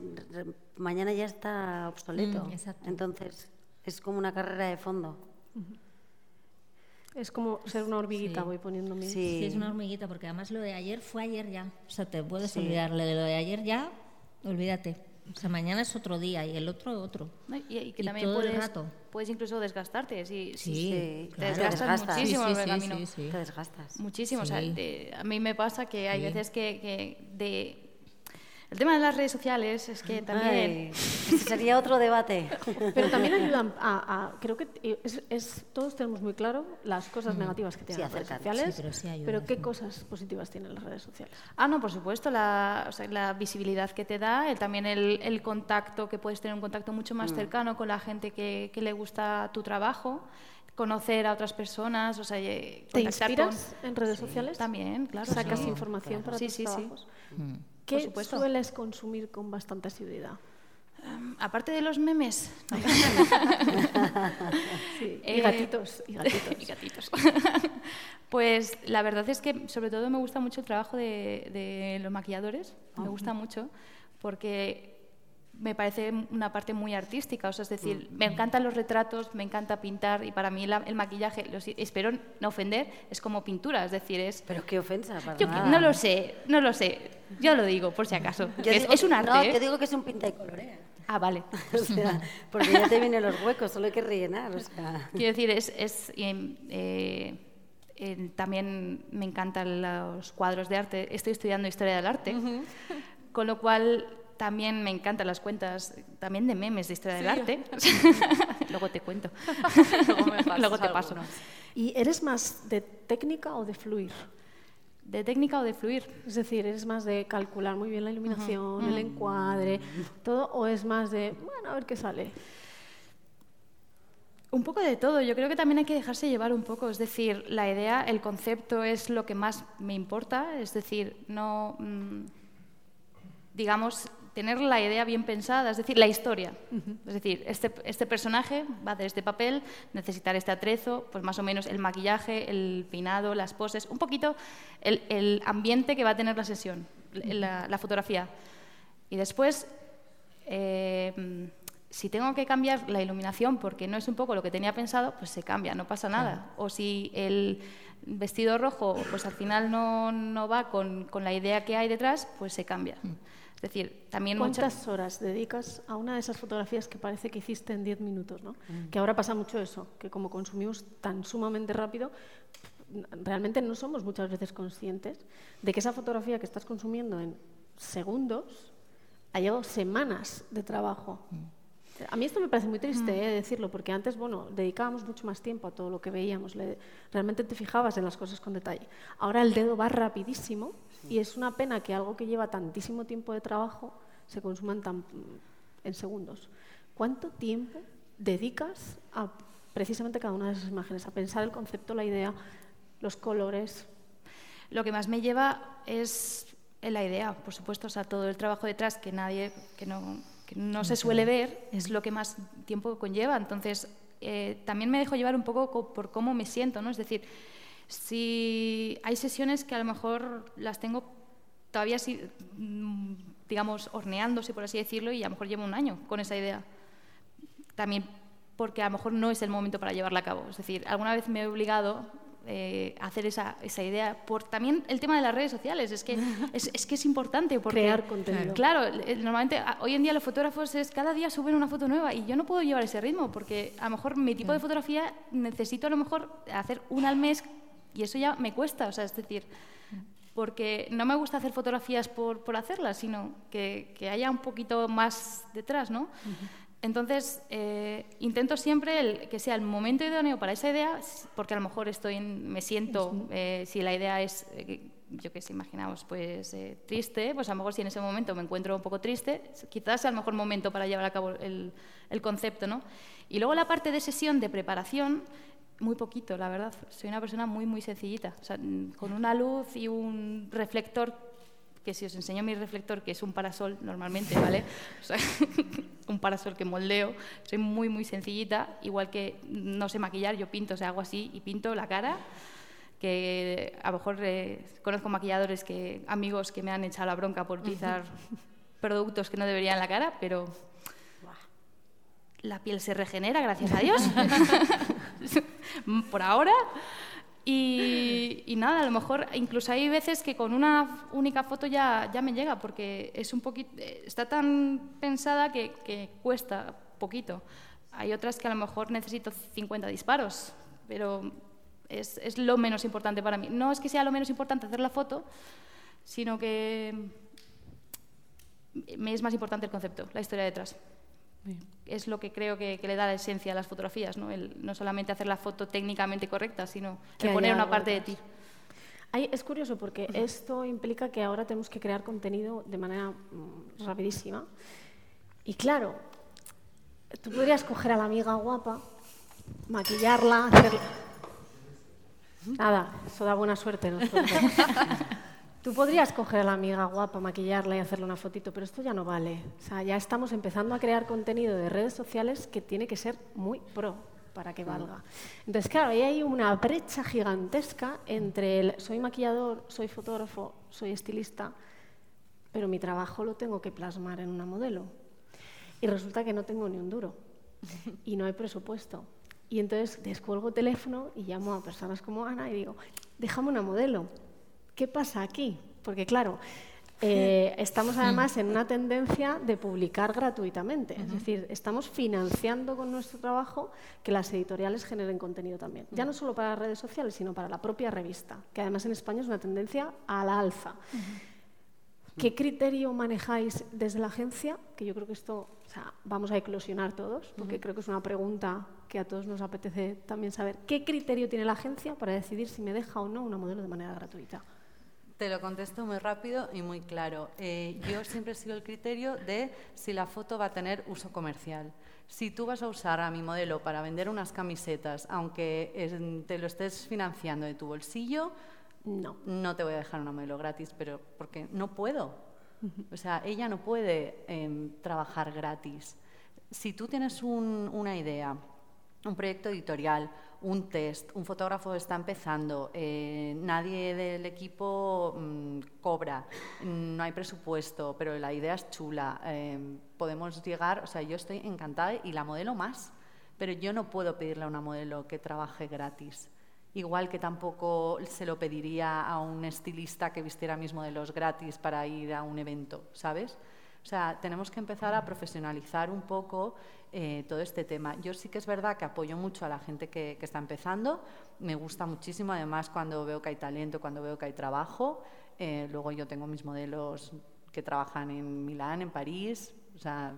Speaker 7: mañana ya está obsoleto.
Speaker 4: Mm, exacto.
Speaker 7: Entonces es como una carrera de fondo.
Speaker 2: Es como ser una hormiguita,
Speaker 4: Sí.
Speaker 2: voy poniéndome.
Speaker 7: Sí.
Speaker 4: Sí, es una hormiguita, porque además lo de ayer fue ayer ya. O sea, te puedes
Speaker 7: Sí.
Speaker 4: olvidarle de lo de ayer ya, olvídate. O sea, mañana es otro día y el otro otro.
Speaker 5: Y, y que
Speaker 4: Y
Speaker 5: también
Speaker 4: todo el
Speaker 5: puedes,
Speaker 4: rato.
Speaker 5: puedes incluso desgastarte. Si,
Speaker 4: Sí,
Speaker 7: Sí,
Speaker 4: claro.
Speaker 5: te desgastas
Speaker 7: desgastas.
Speaker 5: muchísimo
Speaker 4: Sí,
Speaker 5: en
Speaker 4: sí,
Speaker 5: el
Speaker 4: sí,
Speaker 5: camino.
Speaker 4: sí, sí.
Speaker 7: Te desgastas.
Speaker 5: Muchísimo. O sea, a mí me pasa que hay
Speaker 4: Sí.
Speaker 5: veces que, que de... El tema de las redes sociales es que también...
Speaker 7: Ay, sería otro debate.
Speaker 2: Pero también ayudan a, a- creo que es, es- todos tenemos muy claro las cosas negativas que tienen
Speaker 7: Sí,
Speaker 2: las redes sociales,
Speaker 4: Sí, pero sí ayuda,
Speaker 2: pero qué
Speaker 4: sí.
Speaker 2: cosas positivas tienen las redes sociales.
Speaker 5: Ah, no, por supuesto, la, o sea, la visibilidad que te da, el, también el, el contacto, que puedes tener un contacto mucho más cercano con la gente que, que le gusta tu trabajo, conocer a otras personas, o sea, eh,
Speaker 2: ¿Te inspiras en redes sociales?
Speaker 5: También, claro.
Speaker 2: ¿Sacas
Speaker 5: sí.
Speaker 2: información para
Speaker 5: Sí,
Speaker 2: tus
Speaker 5: sí, sí.
Speaker 2: trabajos?
Speaker 4: Mm.
Speaker 2: ¿Qué sueles consumir con bastante asiduidad?
Speaker 5: Um, aparte de los memes.
Speaker 2: Sí,
Speaker 5: Eh,
Speaker 2: y gatitos, y gatitos.
Speaker 5: y gatitos. pues la verdad es que sobre todo me gusta mucho el trabajo de, de los maquilladores, me gusta mucho, porque me parece una parte muy artística, o sea, es decir, me encantan los retratos, me encanta pintar y para mí la- el maquillaje, los- espero no ofender, es como pintura, es decir, es...
Speaker 7: Pero qué ofensa, para
Speaker 5: Yo
Speaker 7: nada.
Speaker 5: no lo sé, no lo sé, yo lo digo por si acaso,
Speaker 7: Yo
Speaker 5: es,
Speaker 7: digo-
Speaker 5: es un arte.
Speaker 7: No,
Speaker 5: ¿eh?
Speaker 7: yo digo que es un pinta y colorea.
Speaker 5: Ah, vale.
Speaker 7: O sea, porque ya te vienen los huecos, solo hay que rellenar. O sea.
Speaker 5: Quiero decir, es, es, eh, eh, también me encantan los cuadros de arte. Estoy estudiando historia del arte, con lo cual también me encantan las cuentas también de memes de historia del arte. Luego te cuento.
Speaker 6: Luego me pasas
Speaker 5: Luego te paso.
Speaker 6: algunos.
Speaker 2: ¿Y eres más de técnica o de fluir?
Speaker 5: ¿De técnica o de fluir?
Speaker 2: Es decir, ¿eres más de calcular muy bien la iluminación, el encuadre, todo? ¿O es más de, bueno, a ver qué sale?
Speaker 5: Un poco de todo. Yo creo que también hay que dejarse llevar un poco. Es decir, la idea, el concepto es lo que más me importa. Es decir, no, mm, digamos, tener la idea bien pensada. Es decir, la historia. Es decir, este, este personaje va de este papel, necesitar este atrezo, pues más o menos el maquillaje, el peinado, las poses, un poquito el, el ambiente que va a tener la sesión, la, la fotografía. Y después, eh, si tengo que cambiar la iluminación porque no es un poco lo que tenía pensado, pues se cambia, no pasa nada. O si el vestido rojo, pues al final no, no va con, con la idea que hay detrás, pues se cambia. Es decir, también.
Speaker 2: ¿Cuántas horas dedicas a una de esas fotografías que parece que hiciste en 10 minutos? ¿no? Que ahora pasa mucho eso, que como consumimos tan sumamente rápido, realmente no somos muchas veces conscientes de que esa fotografía que estás consumiendo en segundos ha llevado semanas de trabajo. A mí esto me parece muy triste eh, decirlo, porque antes, bueno, dedicábamos mucho más tiempo a todo lo que veíamos, le- realmente te fijabas en las cosas con detalle. Ahora el dedo va rapidísimo y es una pena que algo que lleva tantísimo tiempo de trabajo se consuma en, tan- en segundos. ¿Cuánto tiempo dedicas a precisamente cada una de esas imágenes, a pensar el concepto, la idea, los colores?
Speaker 5: Lo que más me lleva es la idea, por supuesto, o sea, todo el trabajo detrás que nadie, que no, que no se suele ver, es lo que más tiempo conlleva. Entonces, eh, también me dejo llevar un poco co- por cómo me siento, ¿no? Es decir, si hay sesiones que a lo mejor las tengo todavía así, mm, digamos, horneándose, por así decirlo, y a lo mejor llevo un año con esa idea. También porque a lo mejor no es el momento para llevarla a cabo. Es decir, alguna vez me he obligado eh, a hacer esa, esa idea por también el tema de las redes sociales. Es que es, es que es importante porque,
Speaker 2: Crear contenido.
Speaker 5: Claro, eh, normalmente a- hoy en día los fotógrafos es cada día suben una foto nueva y yo no puedo llevar ese ritmo porque a lo mejor mi tipo de fotografía necesito a lo mejor hacer una al mes y eso ya me cuesta. O sea, es decir, porque no me gusta hacer fotografías por, por hacerlas, sino que, que haya un poquito más detrás, ¿no? Entonces, eh, intento siempre el- que sea el momento idóneo para esa idea, porque a lo mejor estoy en- me siento, eh, si la idea es, eh, yo que sé, imaginamos, pues triste, pues a lo mejor si en ese momento me encuentro un poco triste, quizás sea el mejor momento para llevar a cabo el, el concepto, ¿no? Y luego la parte de sesión de preparación, muy poquito, la verdad. Soy una persona muy, muy sencillita. O sea, con una luz y un reflector, que si os enseño mi reflector, que es un parasol normalmente, ¿vale? O sea, un parasol que moldeo. Soy muy, muy sencillita. Igual que no sé maquillar, yo pinto, o sea, hago así y pinto la cara. Que a lo mejor eh, conozco maquilladores, que, amigos que me han echado la bronca por utilizar productos que no deberían en la cara, pero la piel se regenera, gracias a Dios. Por ahora. Y, y nada, a lo mejor incluso hay veces que con una única foto ya, ya me llega, porque es un poquito, está tan pensada que, que cuesta poquito. Hay otras que a lo mejor necesito 50 disparos, pero es, es lo menos importante para mí. No es que sea lo menos importante hacer la foto, sino que me es más importante el concepto, la historia detrás. Es lo que creo que, que le da la esencia a las fotografías, ¿no? El, no solamente hacer la foto técnicamente correcta, sino
Speaker 2: Que
Speaker 5: poner una parte de ti.
Speaker 2: Ay, es curioso porque esto implica que ahora tenemos que crear contenido de manera mm, rapidísima. Y claro, tú podrías coger a la amiga guapa, maquillarla, hacerla... Nada, eso da buena suerte. Tú podrías coger a la amiga guapa, maquillarla y hacerle una fotito, pero esto ya no vale. O sea, ya estamos empezando a crear contenido de redes sociales que tiene que ser muy pro para que valga. Entonces, claro, ahí hay una brecha gigantesca entre el soy maquillador, soy fotógrafo, soy estilista, pero mi trabajo lo tengo que plasmar en una modelo. Y resulta que no tengo ni un duro y no hay presupuesto. Y entonces descuelgo teléfono y llamo a personas como Ana y digo, déjame una modelo. ¿Qué pasa aquí? Porque claro, eh, estamos además en una tendencia de publicar gratuitamente, es decir, estamos financiando con nuestro trabajo que las editoriales generen contenido también, ya no solo para las redes sociales, sino para la propia revista, que además en España es una tendencia a la alza. ¿Qué criterio manejáis desde la agencia? Que yo creo que esto vamos a eclosionar todos, porque creo que es una pregunta que a todos nos apetece también saber. ¿Qué criterio tiene la agencia para decidir si me deja o no una modelo de manera gratuita?
Speaker 6: Te lo contesto muy rápido y muy claro. Eh, yo siempre sigo el criterio de si la foto va a tener uso comercial. Si tú vas a usar a mi modelo para vender unas camisetas, aunque te lo estés financiando de tu bolsillo, no. No te voy a dejar una modelo gratis, pero porque no puedo. O sea, ella no puede em, trabajar gratis. Si tú tienes una idea, un proyecto editorial, un test, un fotógrafo está empezando, eh, nadie del equipo mm, cobra, no hay presupuesto, pero la idea es chula, eh, podemos llegar, o sea, yo estoy encantada y la modelo más, pero yo no puedo pedirle a una modelo que trabaje gratis. Igual que tampoco se lo pediría a un estilista que vistiera mis modelos gratis para ir a un evento, ¿sabes? O sea, tenemos que empezar a profesionalizar un poco eh, todo este tema. Yo sí que es verdad que apoyo mucho a la gente que, está empezando, me gusta muchísimo, además cuando veo que hay talento, cuando veo que hay trabajo, eh, luego yo tengo mis modelos que trabajan en Milán, en París, o sea,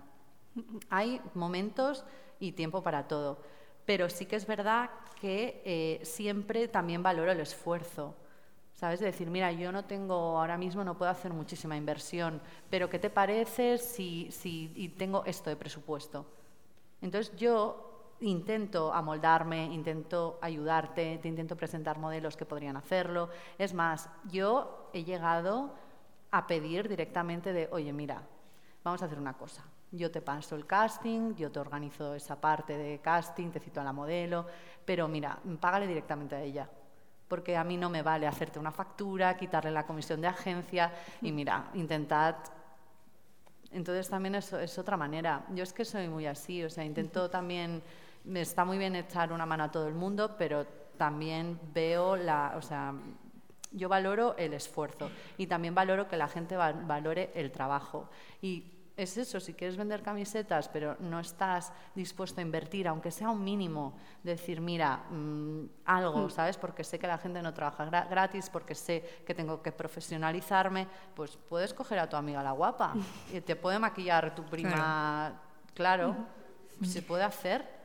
Speaker 6: hay momentos y tiempo para todo. Pero sí que es verdad que eh, siempre también valoro el esfuerzo. ¿Sabes? De decir, mira, yo no tengo, ahora mismo no puedo hacer muchísima inversión, pero ¿qué te parece si, si y tengo esto de presupuesto? Entonces yo intento amoldarme, intento ayudarte, te intento presentar modelos que podrían hacerlo. Es más, yo he llegado a pedir directamente de, oye, mira, vamos a hacer una cosa. Yo te paso el casting, yo te organizo esa parte de casting, te cito a la modelo, pero mira, págale directamente a ella. Porque a mí no me vale hacerte una factura, quitarle la comisión de agencia y mira, intentad entonces también es, es otra manera. Yo es que soy muy así, o sea, intento también, me está muy bien echar una mano a todo el mundo, pero también veo la, o sea, yo valoro el esfuerzo y también valoro que la gente valore el trabajo. Y es eso, si quieres vender camisetas, pero no estás dispuesto a invertir, aunque sea un mínimo, decir, mira, mm, algo, hmm. ¿sabes? Porque sé que la gente no trabaja gratis, porque sé que tengo que profesionalizarme, pues puedes coger a tu amiga la guapa y te puede maquillar tu prima, claro, se puede hacer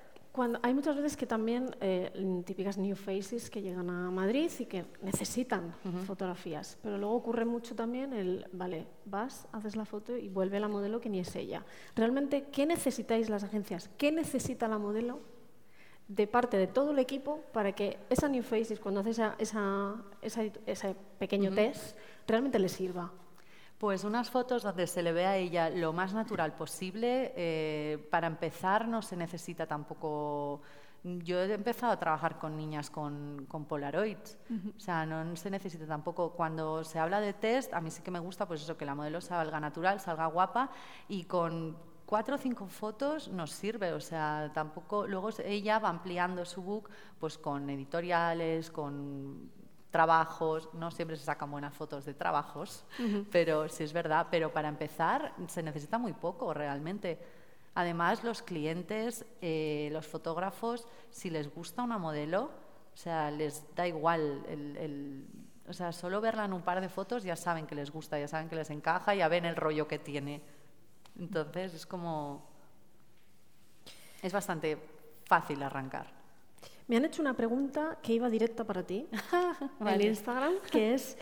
Speaker 2: hay muchas veces que también eh, típicas new faces que llegan a Madrid y que necesitan fotografías, pero luego ocurre mucho también el, vale, vas, haces la foto y vuelve la modelo que ni es ella. Realmente, ¿qué necesitáis las agencias? ¿Qué necesita la modelo de parte de todo el equipo para que esa new faces, cuando hace esa, ese pequeño test, realmente le sirva?
Speaker 6: Pues unas fotos donde se le vea a ella lo más natural posible. Eh, para empezar, no se necesita tampoco. Yo he empezado a trabajar con niñas con, con Polaroids. O sea, no se necesita tampoco. Cuando se habla de test, a mí sí que me gusta pues eso, que la modelo salga natural, salga guapa y con cuatro o cinco fotos nos sirve, o sea, tampoco, luego ella va ampliando su book pues con editoriales, con trabajos, no siempre se sacan buenas fotos de trabajos, pero sí es verdad, pero para empezar se necesita muy poco realmente. Además, los clientes, eh, los fotógrafos, si les gusta una modelo, o sea, les da igual el, o sea, solo verla en un par de fotos ya saben que les gusta, ya saben que les encaja, ya ven el rollo que tiene. Entonces es como... Es bastante fácil arrancar.
Speaker 2: Me han hecho una pregunta que iba directa para ti en Instagram, que es,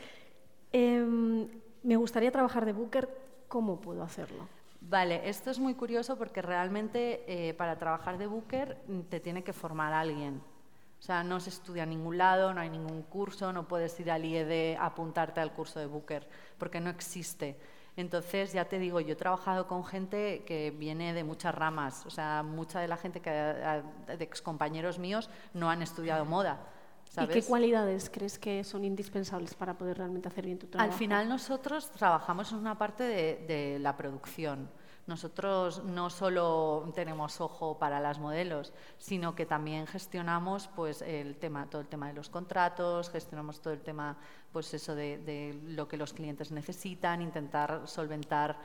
Speaker 2: em, me gustaría trabajar de Booker, ¿cómo puedo hacerlo?
Speaker 6: Vale, esto es muy curioso porque realmente eh, para trabajar de Booker mm, te tiene que formar alguien. O sea, no se estudia en ningún lado, no hay ningún curso, no puedes ir al IED a apuntarte al curso de Booker, porque no existe. Entonces, ya te digo, yo he trabajado con gente que viene de muchas ramas, o sea, mucha de la gente que, de excompañeros míos no han estudiado moda.
Speaker 2: ¿Y qué cualidades crees que son indispensables para poder realmente hacer bien tu trabajo?
Speaker 6: Al final nosotros trabajamos en una parte de la producción. Nosotros no solo tenemos ojo para las modelos, sino que también gestionamos pues, el tema, todo el tema de los contratos, gestionamos todo el tema pues, eso de, lo que los clientes necesitan, intentar solventar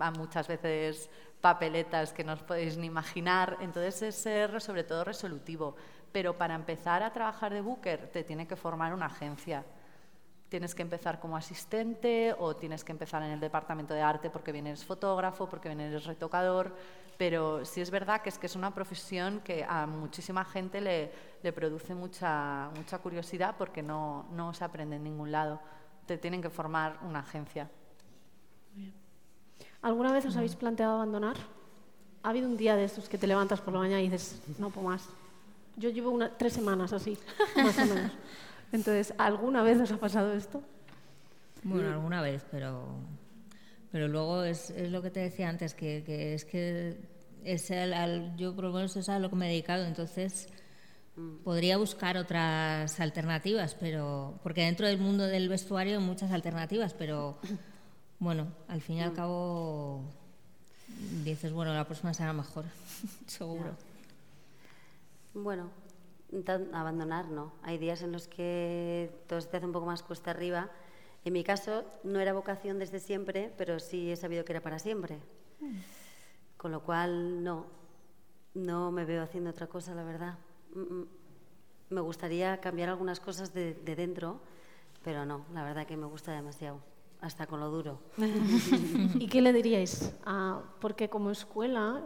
Speaker 6: a muchas veces papeletas que no os podéis ni imaginar. Entonces es ser sobre todo resolutivo. Pero para empezar a trabajar de Booker te tiene que formar una agencia tienes que empezar como asistente o tienes que empezar en el departamento de arte porque vienes fotógrafo, porque vienes retocador, pero sí es verdad que es que es una profesión que a muchísima gente le, le produce mucha, mucha curiosidad porque no, no se aprende en ningún lado. Te tienen que formar una agencia.
Speaker 2: ¿Alguna vez os habéis planteado abandonar? ¿Ha habido un día de estos que te levantas por la mañana y dices, no puedo más? Yo llevo una, tres semanas así, más o menos. Entonces, ¿alguna vez os ha pasado esto?
Speaker 4: Bueno, alguna vez, pero, pero luego es, es lo que te decía antes, que, que es que es el, yo por lo menos es a lo que me he dedicado, entonces podría buscar otras alternativas, pero porque dentro del mundo del vestuario hay muchas alternativas, pero bueno, al fin y al cabo dices, bueno, la próxima será mejor, seguro.
Speaker 7: Bueno, abandonar, no. Hay días en los que todo se te hace un poco más cuesta arriba. En mi caso, no era vocación desde siempre, pero sí he sabido que era para siempre. Con lo cual, no, no me veo haciendo otra cosa, la verdad. Mm, mm. Me gustaría cambiar algunas cosas de, dentro, pero no, la verdad que me gusta demasiado, hasta con lo duro.
Speaker 2: ¿Y qué le diríais? Ah, porque como escuela,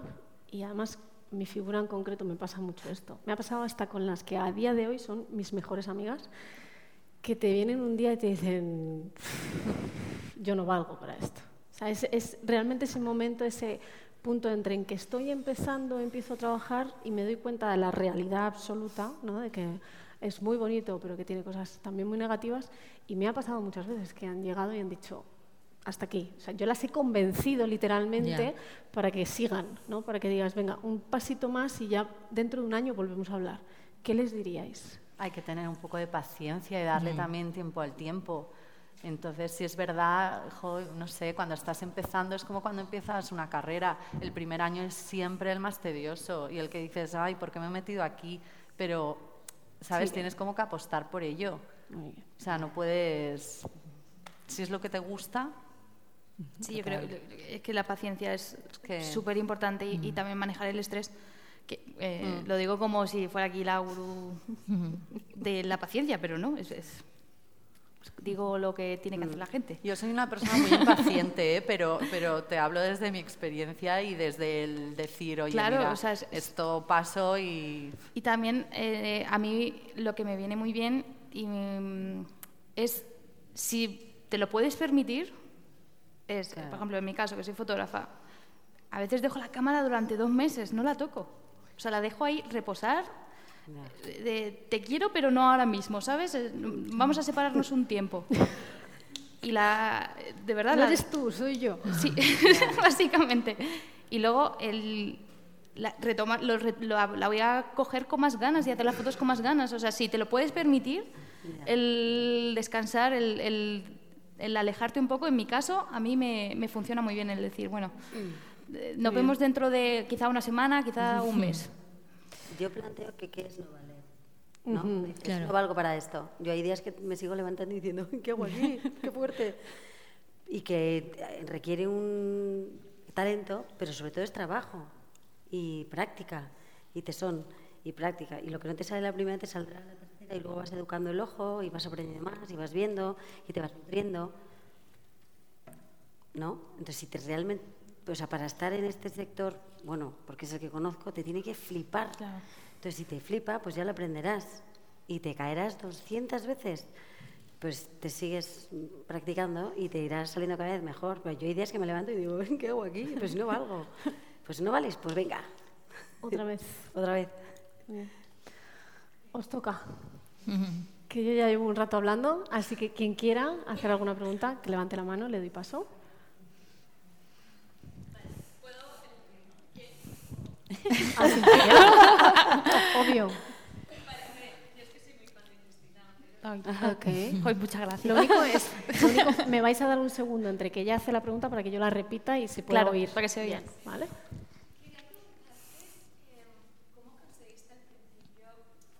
Speaker 2: y además mi figura en concreto me pasa mucho esto. Me ha pasado hasta con las que a día de hoy son mis mejores amigas, que te vienen un día y te dicen, yo no valgo para esto. O sea, es, realmente ese momento, ese punto entre en que estoy empezando, empiezo a trabajar y me doy cuenta de la realidad absoluta, ¿no? de que es muy bonito, pero que tiene cosas también muy negativas. Y me ha pasado muchas veces que han llegado y han dicho, hasta aquí. O sea, yo las he convencido literalmente para que sigan, ¿no? para que digas, venga, un pasito más y ya dentro de un año volvemos a hablar. ¿Qué les diríais?
Speaker 6: Hay que tener un poco de paciencia y darle mm. también tiempo al tiempo. Entonces, si es verdad, no sé, cuando estás empezando es como cuando empiezas una carrera. El primer año es siempre el más tedioso y el que dices, ay, ¿por qué me he metido aquí? Pero, ¿sabes? Tienes como que apostar por ello. O sea, no puedes... Si es lo que te gusta,
Speaker 5: Sí, yo creo que la paciencia es súper importante y, también manejar el estrés. Que, eh, mm. Lo digo como si fuera aquí la gurú de la paciencia, pero no, es, digo lo que tiene que hacer mm. la gente.
Speaker 6: Yo soy una persona muy impaciente, ¿eh? pero, pero te hablo desde mi experiencia y desde el decir, oye, mira, esto paso y...
Speaker 5: Y también eh, a mí lo que me viene muy bien y, mm, es si te lo puedes permitir, es, por ejemplo, en mi caso, que soy fotógrafa, a veces dejo la cámara durante dos meses, no la toco. O sea, la dejo ahí reposar. De, te quiero, pero no ahora mismo, ¿sabes? Eh, vamos a separarnos un tiempo. Y la. De verdad.
Speaker 2: No eres tú, soy yo.
Speaker 5: Sí, básicamente. Y luego el. La, retomar, la voy a coger con más ganas y hacer las fotos con más ganas. O sea, si te lo puedes permitir, el descansar, el el alejarte un poco, en mi caso, a mí me, me funciona muy bien el decir, bueno, eh, nos vemos dentro de quizá una semana, quizá un mes.
Speaker 7: Yo planteo que qué es no valer. ¿no? no valgo para esto. Yo hay días que me sigo levantando y diciendo, qué guay, qué fuerte. Y que eh, requiere un talento, pero sobre todo es trabajo y práctica y tesón y práctica. Y lo que no te sale la primera te saldrá la y luego vas educando el ojo y vas aprendiendo más y vas viendo y te vas nutriendo. ¿No? Entonces, si te realmente, o sea, para estar en este sector, bueno, porque es el que conozco, te tiene que flipar. Entonces, si te flipa, pues ya lo aprenderás y te caerás 200 veces. Pues te sigues practicando y te irás saliendo cada vez mejor. Pero yo hay días que me levanto y digo, ¿qué hago aquí? Pues no valgo. Pues no vales, pues venga.
Speaker 2: Otra vez.
Speaker 7: Otra vez.
Speaker 2: os toca. Que yo ya llevo un rato hablando, así que quien quiera hacer alguna pregunta, que levante la mano, le doy paso. Así que. Obvio.
Speaker 5: Ay,
Speaker 2: Ok.
Speaker 5: Ay, muchas gracias.
Speaker 2: Lo único es, lo único- me vais a dar un segundo entre que ella hace la pregunta para que yo la repita y se pueda
Speaker 5: Claro,
Speaker 2: oír.
Speaker 5: para que se oiga.
Speaker 2: Bien, ¿vale?
Speaker 8: ¿Cómo conseguiste al principio,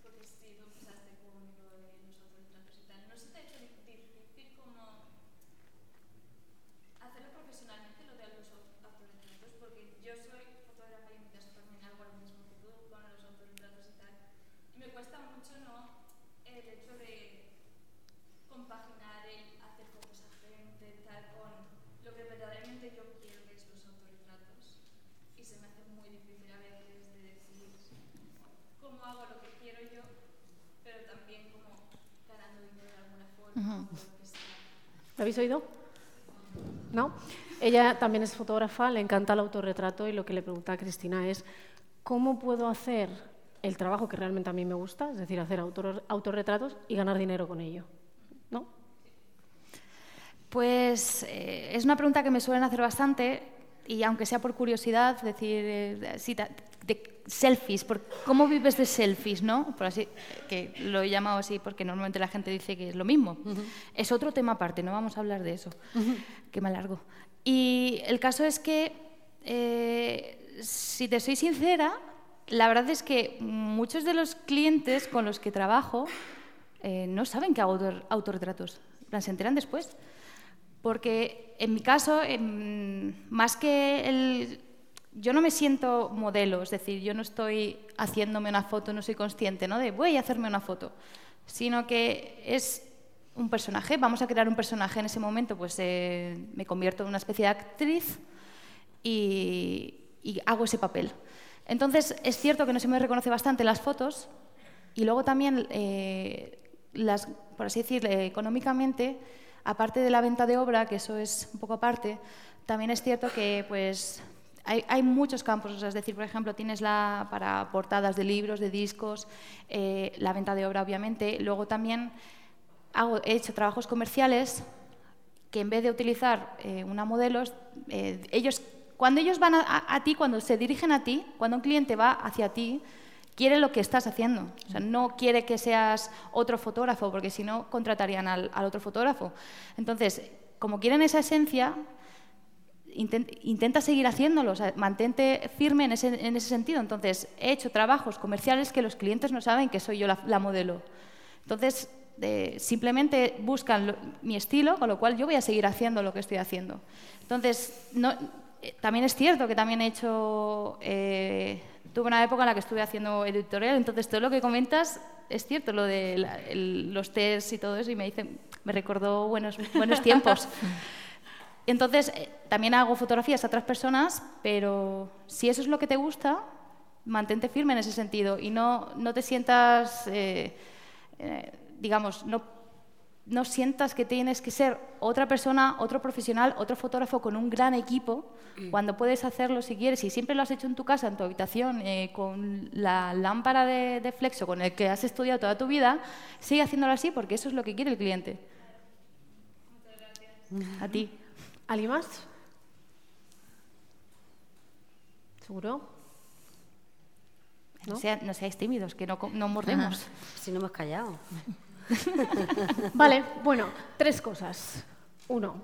Speaker 8: porque sí, tú empezaste con lo de los autorretratos y tal, ¿no se te ha hecho difícil como hacerlo profesionalmente, lo de los au- autorretratos? Porque yo soy fotógrafa y mientras también hago lo mismo que tú con los autorretratos y tal, y me cuesta mucho, ¿no?, el hecho de compaginar el hacer fotos a gente, tal, con lo que verdaderamente yo quiero que es los autorretratos. Y se me hace muy difícil a veces de decir cómo hago lo que quiero yo, pero también como ganando dinero de alguna forma o lo que sea.
Speaker 2: ¿Lo habéis oído? ¿No? Ella también es fotógrafa, le encanta el autorretrato y lo que le pregunta a Cristina es ¿cómo puedo hacer el trabajo que realmente a mí me gusta, es decir, hacer autor- autorretratos y ganar dinero con ello? ¿No?
Speaker 5: Pues eh, es una pregunta que me suelen hacer bastante y aunque sea por curiosidad, decir, eh, ta- de selfies, por, ¿cómo vives de selfies, no? Por así, que lo he llamado así porque normalmente la gente dice que es lo mismo. Es otro tema aparte, no vamos a hablar de eso, que me alargo. Y el caso es que, eh, si te soy sincera, la verdad es que muchos de los clientes con los que trabajo eh, no saben que hago autor- autorretratos, se enteran después. Porque en mi caso, más que el... Yo no me siento modelo, es decir, yo no estoy haciéndome una foto, no soy consciente ¿no? de voy a hacerme una foto, sino que es un personaje, vamos a crear un personaje en ese momento, pues eh, me convierto en una especie de actriz y, hago ese papel. Entonces, es cierto que no se me reconoce bastante las fotos y luego también, eh, las, por así decir, eh, económicamente, aparte de la venta de obra, que eso es un poco aparte, también es cierto que pues, hay, hay muchos campos. O sea, es decir, por ejemplo, tienes la para portadas de libros, de discos, eh, la venta de obra, obviamente. Luego también hago, he hecho trabajos comerciales que en vez de utilizar eh, una modelo, eh, ellos, cuando ellos van a, a- a ti, cuando se dirigen a ti, cuando un cliente va hacia ti, quiere lo que estás haciendo. O sea, no quiere que seas otro fotógrafo, porque si no, contratarían al, al otro fotógrafo. Entonces, como quieren esa esencia, inten- intenta seguir haciéndolo, mantente firme en ese, en ese sentido. Entonces, he hecho trabajos comerciales que los clientes no saben que soy yo la, modelo. Entonces, eh, simplemente buscan mi estilo, con lo cual yo voy a seguir haciendo lo que estoy haciendo. Entonces, eh, también es cierto que también he hecho, eh, tuve una época en la que estuve haciendo editorial, entonces todo lo que comentas es cierto, lo de los tests y todo eso, y me dice, me recordó buenos, buenos tiempos. Entonces, eh, también hago fotografías a otras personas, pero si eso es lo que te gusta, mantente firme en ese sentido y no, no te sientas, eh, eh, digamos, no, no sientas que tienes que ser otra persona, otro profesional, otro fotógrafo con un gran equipo, cuando puedes hacerlo si quieres. Y siempre lo has hecho en tu casa, en tu habitación, eh, con la lámpara de, de flexo con el que has estudiado toda tu vida, sigue haciéndolo así porque eso es lo que quiere el cliente. A ti.
Speaker 2: ¿Alguien más? ¿Seguro?
Speaker 5: No, sea- no seáis tímidos, que no, no mordemos.
Speaker 7: Si no hemos callado.
Speaker 2: Vale, bueno, tres cosas. Uno,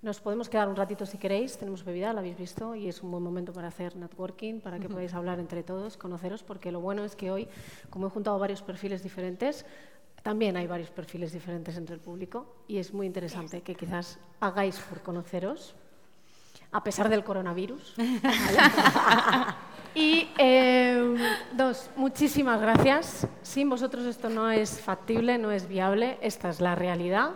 Speaker 2: nos podemos quedar un ratito si queréis, tenemos bebida, la habéis visto, y es un buen momento para hacer networking, para que podáis hablar entre todos, conoceros, porque lo bueno es que hoy, como he juntado varios perfiles diferentes, también hay varios perfiles diferentes entre el público, y es muy interesante que quizás hagáis por conoceros, a pesar del coronavirus. Y eh, dos, muchísimas gracias. Sin vosotros esto no es factible, no es viable, esta es la realidad.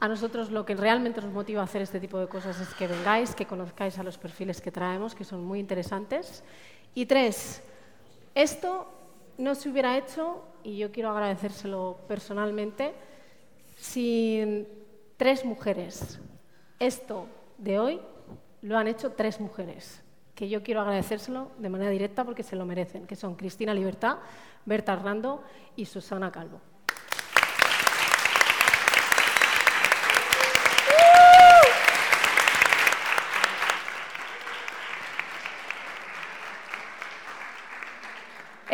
Speaker 2: A nosotros lo que realmente nos motiva a hacer este tipo de cosas es que vengáis, que conozcáis a los perfiles que traemos, que son muy interesantes. Y tres, esto no se hubiera hecho, y yo quiero agradecérselo personalmente, sin tres mujeres. Esto de hoy lo han hecho tres mujeres. que yo quiero agradecérselo de manera directa porque se lo merecen, que son Cristina Libertad, Berta Hernando y Susana Calvo.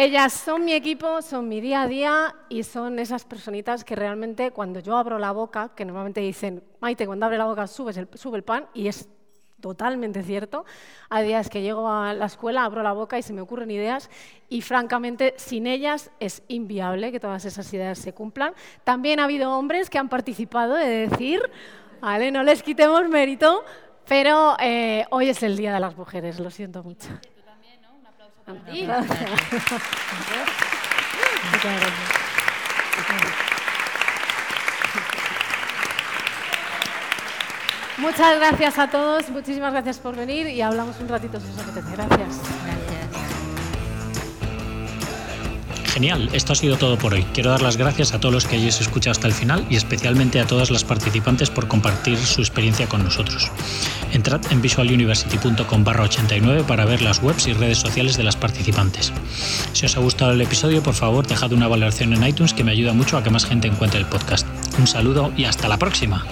Speaker 2: Ellas son mi equipo, son mi día a día y son esas personitas que realmente cuando yo abro la boca, que normalmente dicen, Maite, cuando abre la boca subes el, sube el pan, y es totalmente cierto. Hay días que llego a la escuela, abro la boca y se me ocurren ideas y francamente sin ellas es inviable que todas esas ideas se cumplan. También ha habido hombres que han participado de decir, vale, no les quitemos mérito, pero eh, hoy es el Día de las Mujeres, lo siento mucho. Muchas gracias. Muchas gracias a todos, muchísimas gracias por venir y hablamos un ratito si os apetece. Gracias.
Speaker 1: Genial, esto ha sido todo por hoy. Quiero dar las gracias a todos los que hayáis escuchado hasta el final y especialmente a todas las participantes por compartir su experiencia con nosotros. Entrad en visualuniversity.com barra 89 para ver las webs y redes sociales de las participantes. Si os ha gustado el episodio, por favor, dejad una valoración en iTunes que me ayuda mucho a que más gente encuentre el podcast. Un saludo y hasta la próxima.